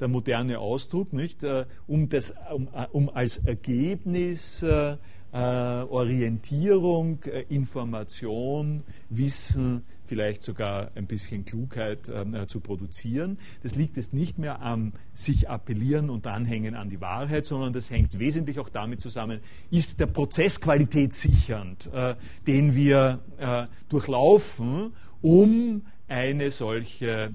der moderne Ausdruck, nicht, äh, um, das, um, äh, um als Ergebnis äh, äh, Orientierung, äh, Information, Wissen, vielleicht sogar ein bisschen Klugheit äh, zu produzieren. Das liegt jetzt nicht mehr am sich appellieren und anhängen an die Wahrheit, sondern das hängt wesentlich auch damit zusammen, ist der Prozess qualitätssichernd, den wir durchlaufen, um eine solche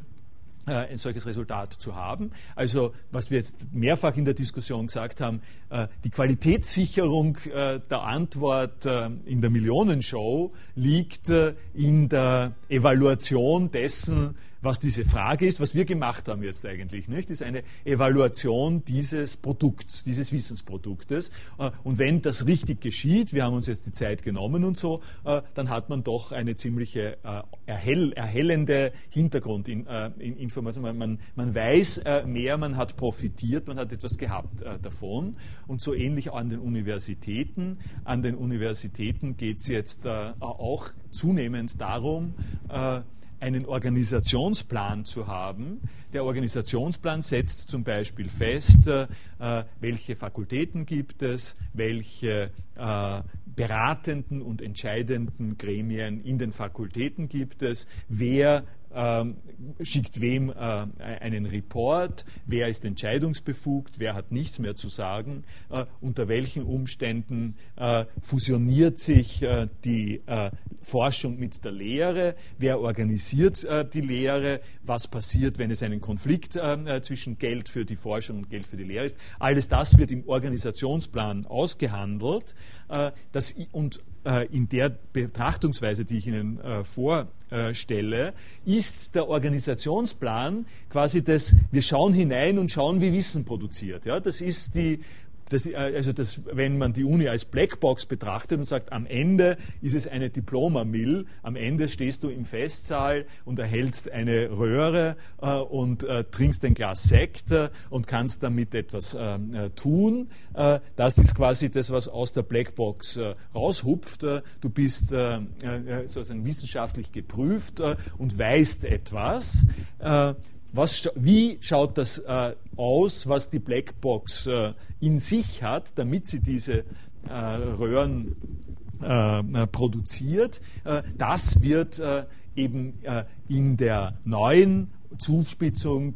ein solches Resultat zu haben. Also was wir jetzt mehrfach in der Diskussion gesagt haben, äh, die Qualitätssicherung äh, der Antwort in der Millionenshow liegt in der Evaluation dessen, was diese Frage ist, was wir gemacht haben jetzt eigentlich, nicht, ist eine Evaluation dieses Produkts, dieses Wissensproduktes. Äh, und wenn das richtig geschieht, wir haben uns jetzt die Zeit genommen und so, äh, dann hat man doch eine ziemliche äh, erhell, erhellende Hintergrundinformation. Man, man weiß mehr, man hat profitiert, man hat etwas gehabt davon. Und so ähnlich an den Universitäten. An den Universitäten geht es jetzt auch zunehmend darum, einen Organisationsplan zu haben. Der Organisationsplan setzt zum Beispiel fest, äh, welche Fakultäten gibt es, welche äh, beratenden und entscheidenden Gremien in den Fakultäten gibt es, wer ähm, schickt wem äh, einen Report, wer ist entscheidungsbefugt, wer hat nichts mehr zu sagen, äh, unter welchen Umständen äh, fusioniert sich äh, die äh, Forschung mit der Lehre, wer organisiert äh, die Lehre, was passiert, wenn es einen Konflikt zwischen Geld für die Forschung und Geld für die Lehre ist. Alles das wird im Organisationsplan ausgehandelt das, und in der Betrachtungsweise, die ich Ihnen vorstelle, ist der Organisationsplan quasi das, wir schauen hinein und schauen, wie Wissen produziert. Ja, das ist die das, äh, also das, wenn man die Uni als Blackbox betrachtet und sagt, am Ende ist es eine Diploma-Mill, am Ende stehst du im Festsaal und erhältst eine Röhre äh, und äh, trinkst ein Glas Sekt äh, und kannst damit etwas äh, äh, tun. das ist quasi das, was aus der Blackbox raushupft. du bist sozusagen wissenschaftlich geprüft und weißt etwas. Was, wie schaut das äh, aus, was die Blackbox äh, in sich hat, damit sie diese äh, Röhren äh, äh, produziert? Äh, das wird eben in der neuen Zuspitzung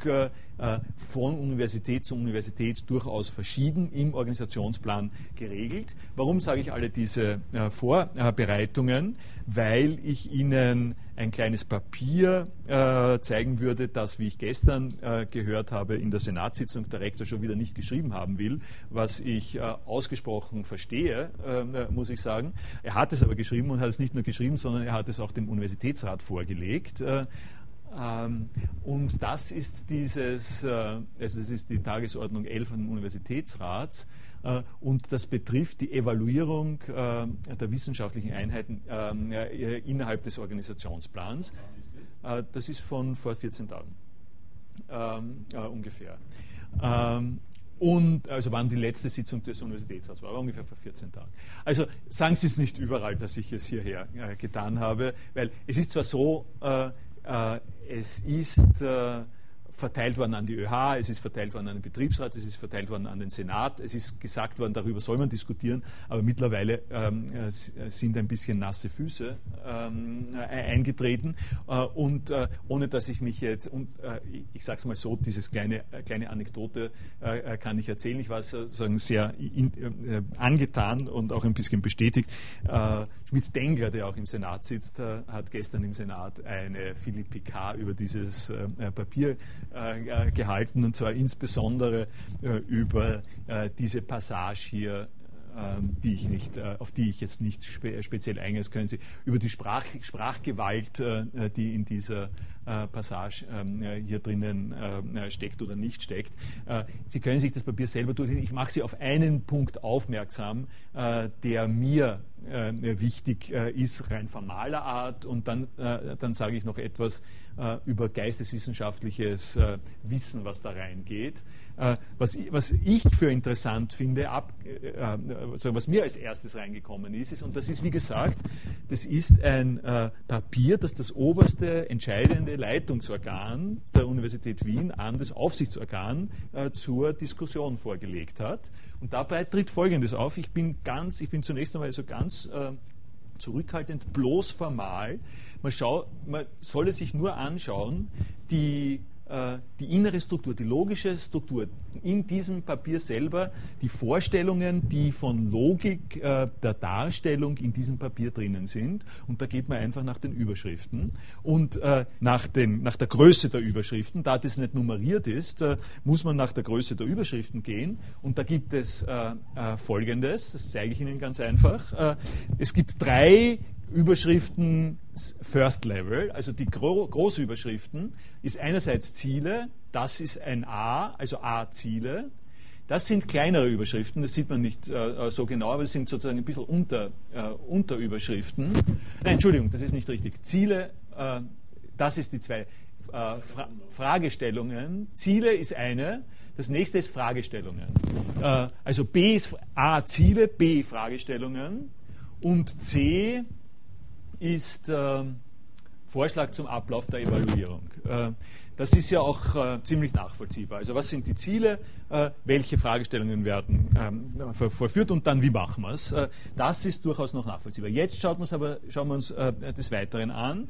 von Universität zu Universität durchaus verschieden im Organisationsplan geregelt. Warum sage ich alle diese Vorbereitungen? Weil ich Ihnen ein kleines Papier äh, zeigen würde, das, wie ich gestern äh, gehört habe, in der Senatssitzung der Rektor schon wieder nicht geschrieben haben will, was ich äh, ausgesprochen verstehe, äh, muss ich sagen. Er hat es aber geschrieben und hat es nicht nur geschrieben, sondern er hat es auch dem Universitätsrat vorgelegt. Äh, ähm, und das ist dieses, äh, also das ist die Tagesordnung 11 des Universitätsrats. Äh, und das betrifft die Evaluierung äh, der wissenschaftlichen Einheiten ähm, innerhalb des Organisationsplans. Äh, das ist von vor 14 Tagen ähm, ungefähr. Ähm, und also wann die letzte Sitzung des Universitätsrats war, war ungefähr vor 14 Tagen. Also sagen Sie es nicht überall, dass ich es hierher äh, getan habe, weil es ist zwar so, äh, äh, es ist verteilt worden an die ÖH, es ist verteilt worden an den Betriebsrat, es ist verteilt worden an den Senat, es ist gesagt worden, darüber soll man diskutieren, aber mittlerweile ähm, äh, sind ein bisschen nasse Füße ähm, äh, eingetreten äh, und äh, ohne dass ich mich jetzt, und, ich sage es mal so, dieses kleine, kleine Anekdote kann ich erzählen, ich war sozusagen sehr in, angetan und auch ein bisschen bestätigt. Schmitz-Dengler, der auch im Senat sitzt, hat gestern im Senat eine Philipp Picard über dieses Papier äh, gehalten, und zwar insbesondere äh, über äh, diese Passage hier ähm, die ich nicht, auf die ich jetzt nicht spe speziell eingehe. Das können Sie über die Sprach Sprachgewalt, die in dieser Passage ähm, hier drinnen steckt oder nicht steckt. Sie können sich das Papier selber durchlesen. Ich mache Sie auf einen Punkt aufmerksam, der mir wichtig ist, rein formaler Art. Und dann, dann sage ich noch etwas äh, über geisteswissenschaftliches äh, Wissen, was da reingeht. Äh, was, was, ich für interessant finde, ab, also was mir als erstes reingekommen ist, ist, und das ist wie gesagt, das ist ein Papier, das das oberste entscheidende Leitungsorgan der Universität Wien an das Aufsichtsorgan zur Diskussion vorgelegt hat. Und dabei tritt Folgendes auf. Ich bin ganz, ich bin zunächst einmal so ganz zurückhaltend, bloß formal. Man, schau, man soll es sich nur anschauen, die äh, die innere Struktur, die logische Struktur in diesem Papier selber, die Vorstellungen, die von Logik äh, der Darstellung in diesem Papier drinnen sind. Und da geht man einfach nach den Überschriften und äh, nach, den, nach der Größe der Überschriften. Da das nicht nummeriert ist, muss man nach der Größe der Überschriften gehen. Und da gibt es Folgendes, das zeige ich Ihnen ganz einfach. es gibt drei Überschriften First Level, also die Gro Großüberschriften, ist einerseits Ziele, das ist ein A, also A-Ziele. Das sind kleinere Überschriften, das sieht man nicht äh, so genau, aber das sind sozusagen ein bisschen unter, äh, Unterüberschriften. Nein, Entschuldigung, das ist nicht richtig. Ziele, äh, das ist die zwei. Äh, Fra Fragestellungen. Ziele ist eine, das nächste ist Fragestellungen. Äh, also B ist A Ziele, B Fragestellungen und C ist äh, Vorschlag zum Ablauf der Evaluierung. Äh, das ist ja auch äh, ziemlich nachvollziehbar. Also was sind die Ziele, äh, welche Fragestellungen werden ähm, vollführt und dann wie machen wir es. Äh, das ist durchaus noch nachvollziehbar. Jetzt schaut aber, schauen wir uns äh, des Weiteren an.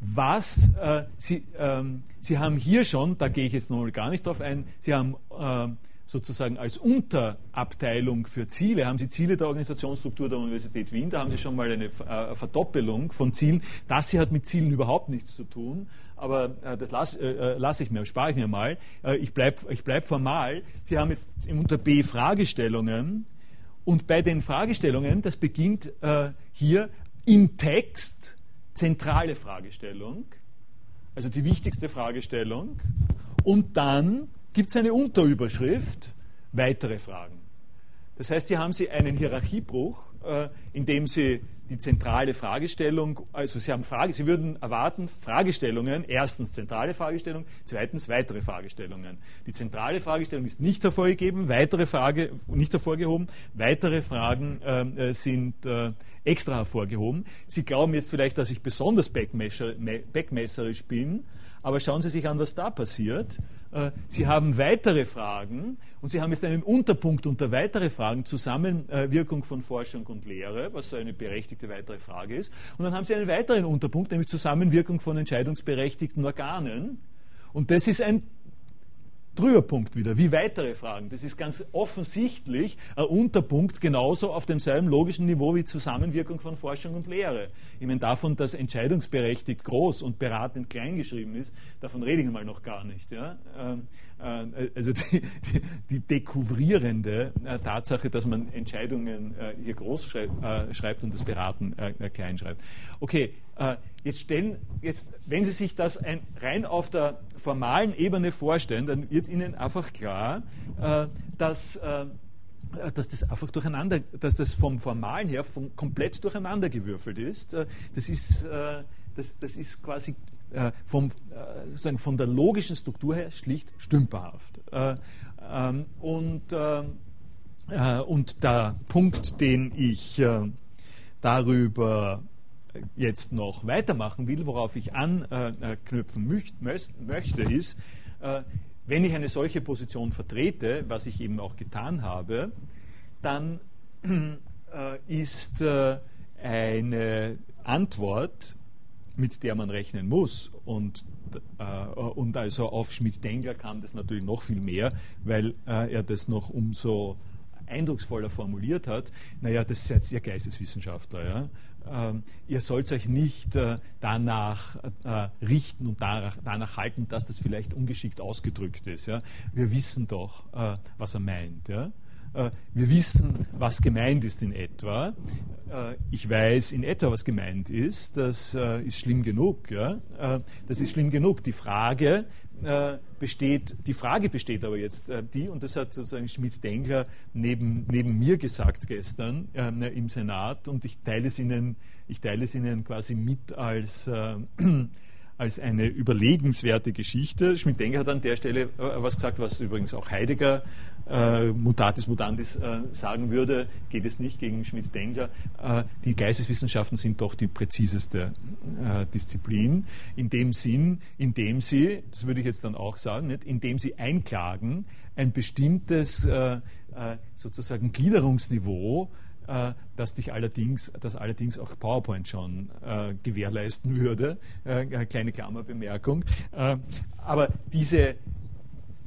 was Sie, ähm, Sie haben hier schon, da gehe ich jetzt noch gar nicht drauf ein, Sie haben sozusagen als Unterabteilung für Ziele, haben Sie Ziele der Organisationsstruktur der Universität Wien, da haben Sie schon mal eine äh, Verdoppelung von Zielen. Das hier hat mit Zielen überhaupt nichts zu tun, aber äh, das lasse äh, lass ich mir, spare ich mir mal. ich bleibe ich bleib formal. Sie haben jetzt unter B Fragestellungen und bei den Fragestellungen, das beginnt hier im Text, zentrale Fragestellung, also die wichtigste Fragestellung und dann gibt es eine Unterüberschrift, weitere Fragen. Das heißt, hier haben Sie einen Hierarchiebruch, äh, indem Sie die zentrale Fragestellung, also Sie haben Frage, Sie würden erwarten Fragestellungen, erstens zentrale Fragestellung, zweitens weitere Fragestellungen. Die zentrale Fragestellung ist nicht hervorgegeben, weitere Frage nicht hervorgehoben, weitere Fragen äh, sind äh, extra hervorgehoben. Sie glauben jetzt vielleicht, dass ich besonders backmesserisch bin, aber schauen Sie sich an, was da passiert. Äh, Sie haben weitere Fragen und Sie haben jetzt einen Unterpunkt unter weitere Fragen, Zusammenwirkung von Forschung und Lehre, was so eine berechtigte weitere Frage ist. Und dann haben Sie einen weiteren Unterpunkt, nämlich Zusammenwirkung von entscheidungsberechtigten Organen. Und das ist ein Trüberpunkt wieder, wie weitere Fragen. Das ist ganz offensichtlich ein Unterpunkt, genauso auf demselben logischen Niveau wie Zusammenwirkung von Forschung und Lehre. Ich meine, davon, dass entscheidungsberechtigt groß und beratend klein geschrieben ist, davon rede ich mal noch gar nicht. Ja? Äh, also die, die, die dekouvrierende äh, Tatsache, dass man Entscheidungen äh, hier groß schreibt und das Beraten klein schreibt. Okay, jetzt stellen, jetzt, wenn Sie sich das ein, rein auf der formalen Ebene vorstellen, dann wird Ihnen einfach klar, dass dass das einfach durcheinander, dass das vom Formalen her vom, komplett durcheinandergewürfelt ist. Das ist, das, das ist quasi äh, vom, äh, sozusagen von der logischen Struktur her schlicht stümperhaft. Äh, ähm, und, äh, äh, und der Punkt, den ich darüber jetzt noch weitermachen will, worauf ich anknüpfen möchte, ist, wenn ich eine solche Position vertrete, was ich eben auch getan habe, dann ist eine Antwort, mit der man rechnen muss und äh, und also auf Schmidt-Dengler kam das natürlich noch viel mehr, weil äh, er das noch umso eindrucksvoller formuliert hat. Naja, das seid ihr Geisteswissenschaftler. Ja? Ähm, ihr sollt euch nicht äh, danach äh, richten und danach, danach, halten, dass das vielleicht ungeschickt ausgedrückt ist. Ja? Wir wissen doch, äh, was er meint. Ja? Äh, wir wissen, was gemeint ist in etwa. Äh, ich weiß in etwa, was gemeint ist. Das äh, ist schlimm genug. Das ist schlimm genug. Die Frage besteht, die Frage besteht aber jetzt die, und das hat sozusagen Schmidt-Dengler neben, neben mir gesagt gestern im Senat, und ich teile es Ihnen, ich teile es Ihnen quasi mit als als eine überlegenswerte Geschichte. Schmidt-Denker hat an der Stelle äh, was gesagt, was übrigens auch Heidegger äh, mutatis mutandis äh, sagen würde, geht es nicht gegen Schmidt-Denker. Äh, die Geisteswissenschaften sind doch die präziseste äh, Disziplin, in dem Sinn, in dem sie, das würde ich jetzt dann auch sagen, nicht, in dem sie einklagen, ein bestimmtes äh, sozusagen Gliederungsniveau äh, dass dich allerdings, dass allerdings auch PowerPoint schon äh, gewährleisten würde. Äh, kleine Klammerbemerkung. Äh, aber diese,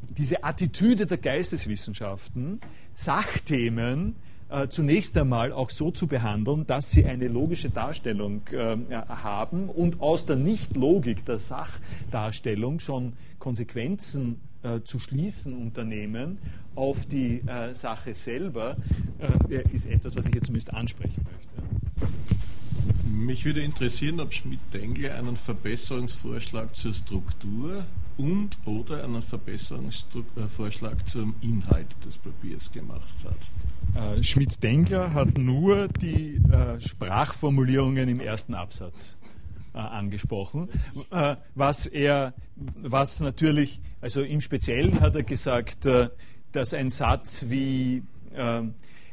diese Attitüde der Geisteswissenschaften, Sachthemen äh, zunächst einmal auch so zu behandeln, dass sie eine logische Darstellung äh, haben und aus der Nicht-Logik der Sachdarstellung schon Konsequenzen äh, zu schließen unternehmen auf die äh, Sache selber, äh, ist etwas, was ich jetzt zumindest ansprechen möchte. Mich würde interessieren, ob Schmidt-Dengler einen Verbesserungsvorschlag zur Struktur und oder einen Verbesserungsvorschlag zum Inhalt des Papiers gemacht hat. Äh, Schmidt-Dengler hat nur die äh, Sprachformulierungen im ersten Absatz äh, angesprochen, äh, was er, was natürlich, also im Speziellen hat er gesagt, äh, dass ein Satz wie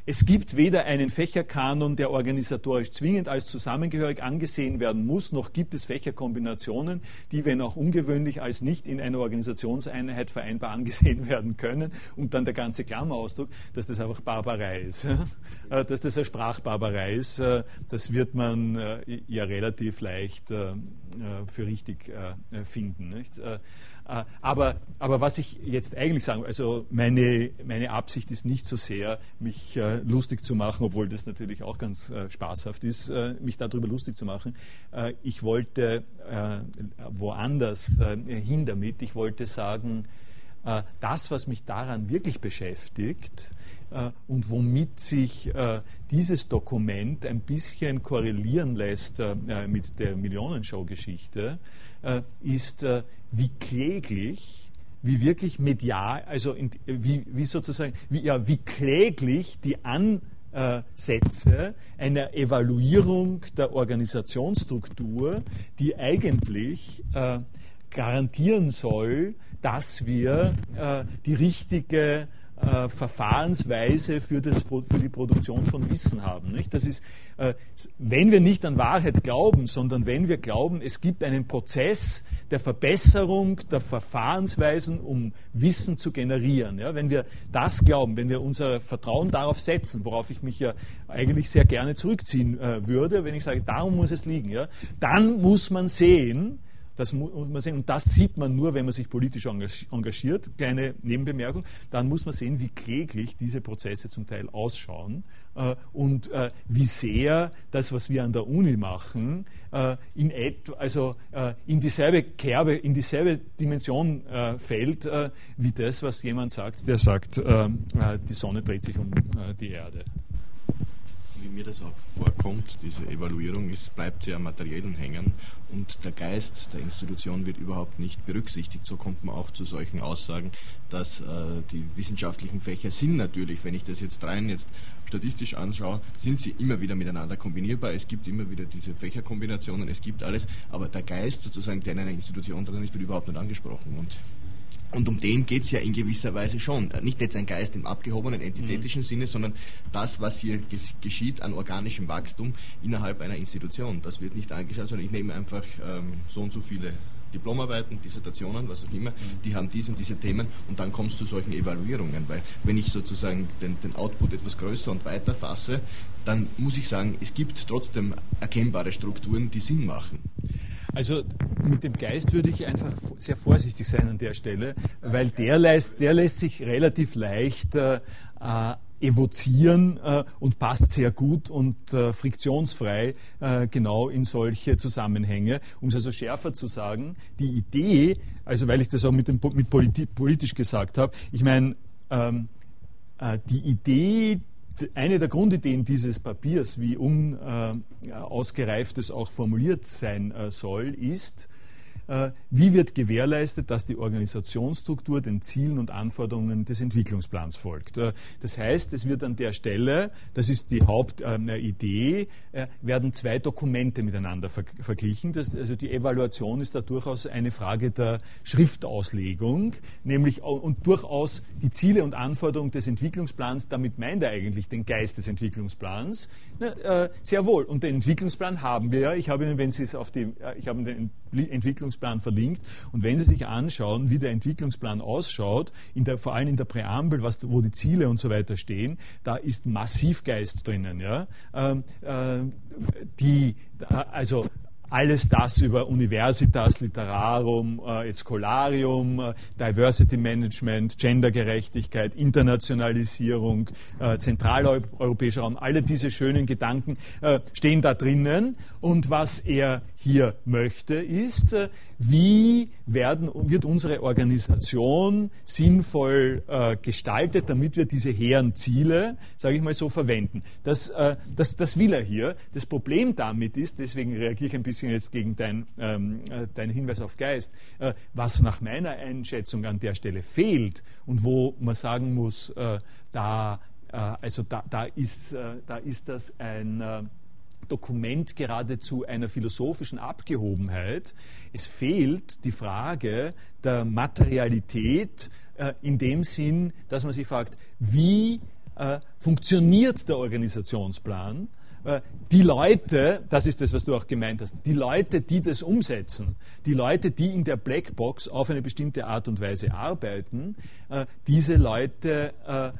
es gibt weder einen Fächerkanon, der organisatorisch zwingend als zusammengehörig angesehen werden muss, noch gibt es Fächerkombinationen, die, wenn auch ungewöhnlich, als nicht in einer Organisationseinheit vereinbar angesehen <laughs> werden können. Und dann der ganze Klammerausdruck, dass das einfach Barbarei ist. Äh, dass das eine Sprachbarbarei ist, äh, das wird man äh, ja relativ leicht für richtig finden. Nicht? Äh, aber, aber was ich jetzt eigentlich sagen, also meine, meine Absicht ist nicht so sehr, mich äh, lustig zu machen, obwohl das natürlich auch ganz äh, spaßhaft ist, mich darüber lustig zu machen. Ich wollte woanders hin damit. Ich wollte sagen, das, was mich daran wirklich beschäftigt, und womit sich dieses Dokument ein bisschen korrelieren lässt mit der Millionenshow-Geschichte, ist, wie kläglich, wie wirklich medial, also in, wie, wie sozusagen, wie, ja, wie kläglich die Ansätze einer Evaluierung der Organisationsstruktur, die eigentlich äh, garantieren soll, dass wir äh, die richtige äh, Verfahrensweise für, das, für die Produktion von Wissen haben. Nicht? Das ist, äh, wenn wir nicht an Wahrheit glauben, sondern wenn wir glauben, es gibt einen Prozess der Verbesserung der Verfahrensweisen, um Wissen zu generieren. Ja? Wenn wir das glauben, wenn wir unser Vertrauen darauf setzen, worauf ich mich ja eigentlich sehr gerne zurückziehen äh, würde, wenn ich sage, darum muss es liegen, ja? dann muss man sehen, das muss man sehen. Und das sieht man nur, wenn man sich politisch engagiert. Kleine Nebenbemerkung. Dann muss man sehen, wie kläglich diese Prozesse zum Teil ausschauen äh, und äh, wie sehr das, was wir an der Uni machen, äh, in, et, also, äh, in dieselbe Kerbe, in dieselbe Dimension äh, fällt, äh, wie das, was jemand sagt, der sagt, die Sonne dreht sich um die Erde wie mir das auch vorkommt, diese Evaluierung, es bleibt sehr am Materiellen hängen und der Geist der Institution wird überhaupt nicht berücksichtigt. So kommt man auch zu solchen Aussagen, dass äh, die wissenschaftlichen Fächer sind natürlich, wenn ich das jetzt rein jetzt statistisch anschaue, sind sie immer wieder miteinander kombinierbar. Es gibt immer wieder diese Fächerkombinationen, es gibt alles, aber der Geist sozusagen, der in einer Institution drin ist, wird überhaupt nicht angesprochen. Und Und um den geht es ja in gewisser Weise schon. Nicht jetzt ein Geist im abgehobenen, entitätischen mhm. Sinne, sondern das, was hier geschieht an organischem Wachstum innerhalb einer Institution. Das wird nicht angeschaut, sondern ich nehme einfach ähm, so und so viele Diplomarbeiten, Dissertationen, was auch immer, die haben diese und diese Themen und dann kommst du zu solchen Evaluierungen, weil wenn ich sozusagen den, den Output etwas größer und weiter fasse, dann muss ich sagen, es gibt trotzdem erkennbare Strukturen, die Sinn machen. Also mit dem Geist würde ich einfach sehr vorsichtig sein an der Stelle, weil der lässt, der lässt sich relativ leicht äh, äh evozieren äh, und passt sehr gut und äh, friktionsfrei äh, genau in solche Zusammenhänge. Um es also schärfer zu sagen, die Idee, also weil ich das auch mit, dem, mit politi politisch gesagt habe, ich meine, ähm, äh, die Idee, eine der Grundideen dieses Papiers, wie unausgereift es auch formuliert sein äh, soll, ist, äh, wie wird gewährleistet, dass die Organisationsstruktur den Zielen und Anforderungen des Entwicklungsplans folgt. Äh, das heißt, es wird an der Stelle, das ist die Hauptidee, äh, werden zwei Dokumente miteinander verglichen. Das, also die Evaluation ist da durchaus eine Frage der Schriftauslegung, nämlich und durchaus die Ziele und Anforderungen des Entwicklungsplans, damit meint er eigentlich den Geist des Entwicklungsplans. Sehr wohl. Und den Entwicklungsplan haben wir ja. Ich habe Ihnen, wenn Sie es auf die, ich habe den Entwicklungsplan verlinkt. Und wenn Sie sich anschauen, wie der Entwicklungsplan ausschaut, der, vor allem in der Präambel, was, wo die Ziele und so weiter stehen, da ist massiv Geist drinnen. Ja? Ähm, äh, die, also alles das über Universitas Literarum, äh, Scholarium, äh, Diversity Management, Gendergerechtigkeit, Internationalisierung, äh, zentraleuropäischer Raum, alle diese schönen Gedanken äh, stehen da drinnen. Und was er hier möchte, ist, äh, wie werden, wird unsere Organisation sinnvoll äh, gestaltet, damit wir diese hehren Ziele, sage ich mal so, verwenden. Das, äh, das, das will er hier. Das Problem damit ist, deswegen reagiere ich ein bisschen jetzt gegen dein, ähm, äh, deinen Hinweis auf Geist, äh, was nach meiner Einschätzung an der Stelle fehlt und wo man sagen muss, äh, da, also da, da, ist, da ist das ein Dokument geradezu einer philosophischen Abgehobenheit. Es fehlt die Frage der Materialität äh, in dem Sinn, dass man sich fragt, wie äh, funktioniert der Organisationsplan? Äh, die Leute, das ist das, was du auch gemeint hast, die Leute, die das umsetzen, die Leute, die in der Blackbox auf eine bestimmte Art und Weise arbeiten, äh, diese Leute äh,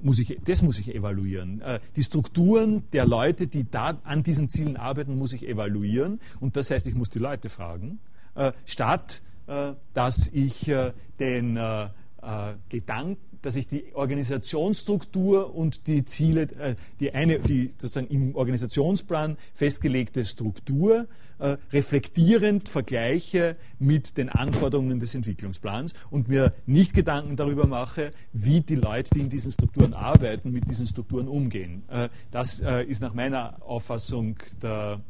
muss ich, das muss ich evaluieren. Die Strukturen der Leute, die da an diesen Zielen arbeiten, muss ich evaluieren. Und das heißt, ich muss die Leute fragen, statt dass ich den Gedanken dass ich die Organisationsstruktur und die Ziele, äh, die eine, die sozusagen im Organisationsplan festgelegte Struktur äh, reflektierend vergleiche mit den Anforderungen des Entwicklungsplans und mir nicht Gedanken darüber mache, wie die Leute, die in diesen Strukturen arbeiten, mit diesen Strukturen umgehen. Äh, das äh, ist nach meiner Auffassung der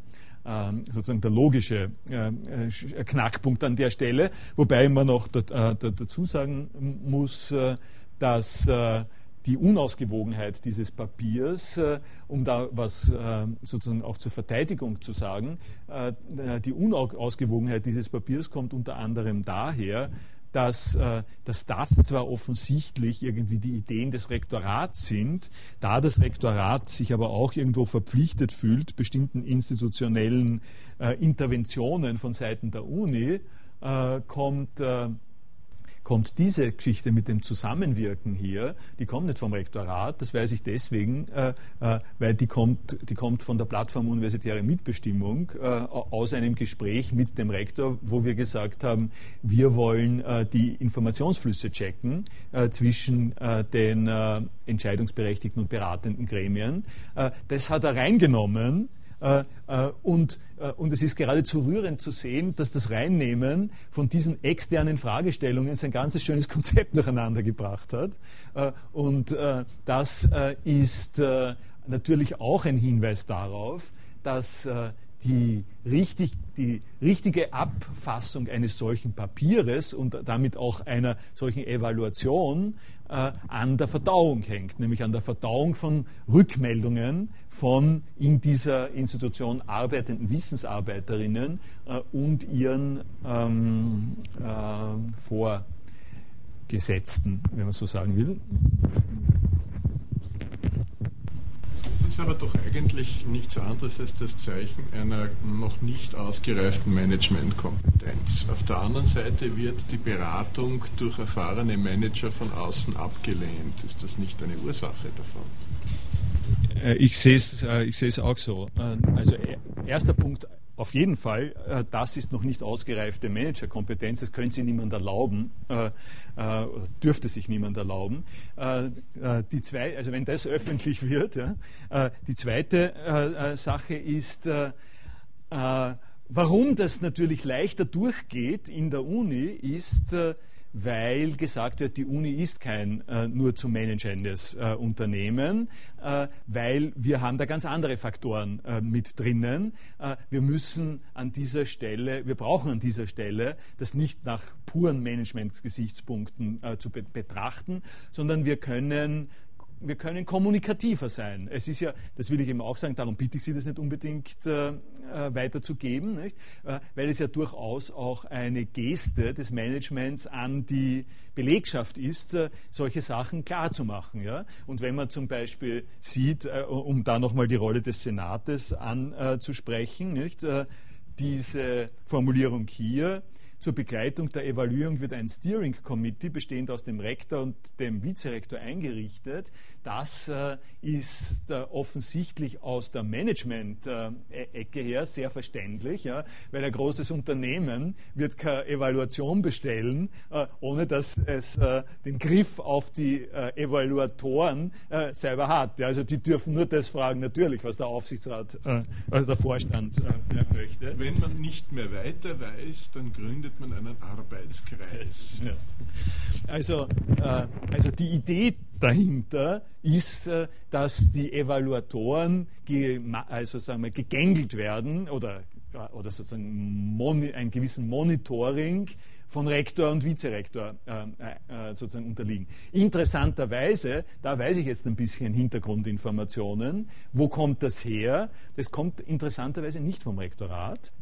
sozusagen der logische äh, äh, Knackpunkt an der Stelle, wobei man noch dazu sagen muss, dass äh, die Unausgewogenheit dieses Papiers, äh, um da was äh, sozusagen auch zur Verteidigung zu sagen, äh, die Unausgewogenheit dieses Papiers kommt unter anderem daher, dass, äh, dass das zwar offensichtlich irgendwie die Ideen des Rektorats sind, da das Rektorat sich aber auch irgendwo verpflichtet fühlt, bestimmten institutionellen äh, Interventionen von Seiten der Uni, äh, kommt kommt diese Geschichte mit dem Zusammenwirken hier, die kommt nicht vom Rektorat, das weiß ich deswegen, äh, äh, weil die kommt, die kommt von der Plattform Universitäre Mitbestimmung äh, aus einem Gespräch mit dem Rektor, wo wir gesagt haben, wir wollen äh, die Informationsflüsse checken äh, zwischen äh, den entscheidungsberechtigten und beratenden Gremien. das hat er reingenommen und, äh, und es ist geradezu rührend zu sehen, dass das Reinnehmen von diesen externen Fragestellungen sein ganzes schönes <laughs> Konzept durcheinander gebracht hat. Und das ist natürlich auch ein Hinweis darauf, dass die, richtig, die richtige Abfassung eines solchen Papieres und damit auch einer solchen Evaluation äh, an der Verdauung hängt, nämlich an der Verdauung von Rückmeldungen von in dieser Institution arbeitenden Wissensarbeiterinnen äh, und ihren ähm, äh, Vor Gesetzten, wenn man so sagen will. Ist aber doch eigentlich nichts anderes als das Zeichen einer noch nicht ausgereiften Managementkompetenz. Auf der anderen Seite wird die Beratung durch erfahrene Manager von außen abgelehnt. Ist das nicht eine Ursache davon? Äh, ich sehe es äh, ich sehe es auch so. Äh, also erster Punkt auf jeden Fall, äh, das ist noch nicht ausgereifte Managerkompetenz, das könnte sich niemand erlauben, äh, äh, dürfte sich niemand erlauben. Die zwei, also wenn das <laughs> öffentlich wird, ja, die zweite Sache ist, warum das natürlich leichter durchgeht in der Uni, ist, weil gesagt wird, die Uni ist kein äh, nur zu managendes äh, Unternehmen, äh, weil wir haben da ganz andere Faktoren äh, mit drinnen. Äh, wir müssen an dieser Stelle, wir brauchen an dieser Stelle das nicht nach puren Management-Gesichtspunkten äh, zu be betrachten, sondern wir können wir können kommunikativer sein. Es ist ja, das will ich eben auch sagen, darum bitte ich Sie, das nicht unbedingt äh, äh, weiterzugeben, nicht? Äh, weil es ja durchaus auch eine Geste des Managements an die Belegschaft ist, äh, solche Sachen klarzumachen. Ja? Und wenn man zum Beispiel sieht, äh, um da nochmal die Rolle des Senates anzusprechen, nicht? Äh, diese Formulierung hier, zur Begleitung der Evaluierung wird ein Steering Committee bestehend aus dem Rektor und dem Vizerektor eingerichtet. Das äh, ist äh, offensichtlich aus der Management-Ecke her sehr verständlich, ja, weil ein großes Unternehmen wird keine Evaluation bestellen, äh, ohne dass es äh, den Griff auf die äh, Evaluatoren selber hat. Ja. Also die dürfen nur das fragen, natürlich, was der Aufsichtsrat oder der Vorstand möchte. Wenn man nicht mehr weiter weiß, dann gründet gründet man einen Arbeitskreis. <laughs> Ja. Also, äh, also die Idee dahinter ist, äh, dass die Evaluatoren also sagen wir, gegängelt werden oder, oder sozusagen einen gewissen Monitoring von Rektor und Vizerektor äh, äh, sozusagen unterliegen. Interessanterweise, da weiß ich jetzt ein bisschen Hintergrundinformationen. Wo kommt das her? Das kommt interessanterweise nicht vom Rektorat,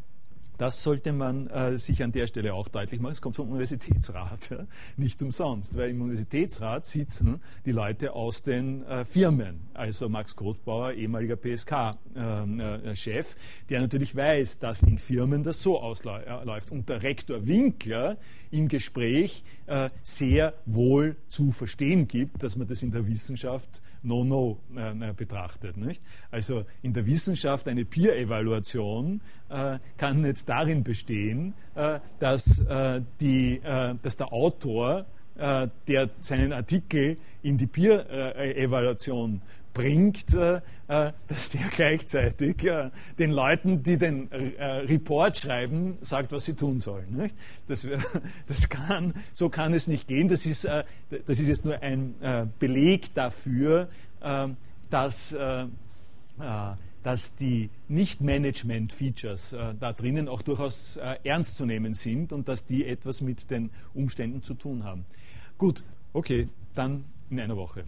das sollte man äh, sich an der Stelle auch deutlich machen. Es kommt vom Universitätsrat, ja? nicht umsonst, weil im Universitätsrat sitzen die Leute aus den äh, Firmen, also Max Grothbauer, ehemaliger PSK-Chef, ähm, äh, der natürlich weiß, dass in Firmen das so ausläuft. Und der Rektor Winkler im Gespräch äh, sehr wohl zu verstehen gibt, dass man das in der Wissenschaft No-No äh, betrachtet. Nicht? Also in der Wissenschaft eine Peer-Evaluation äh, kann nicht darin bestehen, äh, dass, äh, die, äh, dass der Autor, äh, der seinen Artikel in die Peer-Evaluation bringt, dass der <laughs> gleichzeitig den Leuten, die den Report schreiben, sagt, was sie tun sollen. Das, <laughs> das kann, so kann es nicht gehen. Das ist, das ist jetzt nur ein Beleg dafür, dass dass die Nicht-Management-Features äh, da drinnen auch durchaus äh, ernst zu nehmen sind und dass die etwas mit den Umständen zu tun haben. Gut, okay, dann in einer Woche.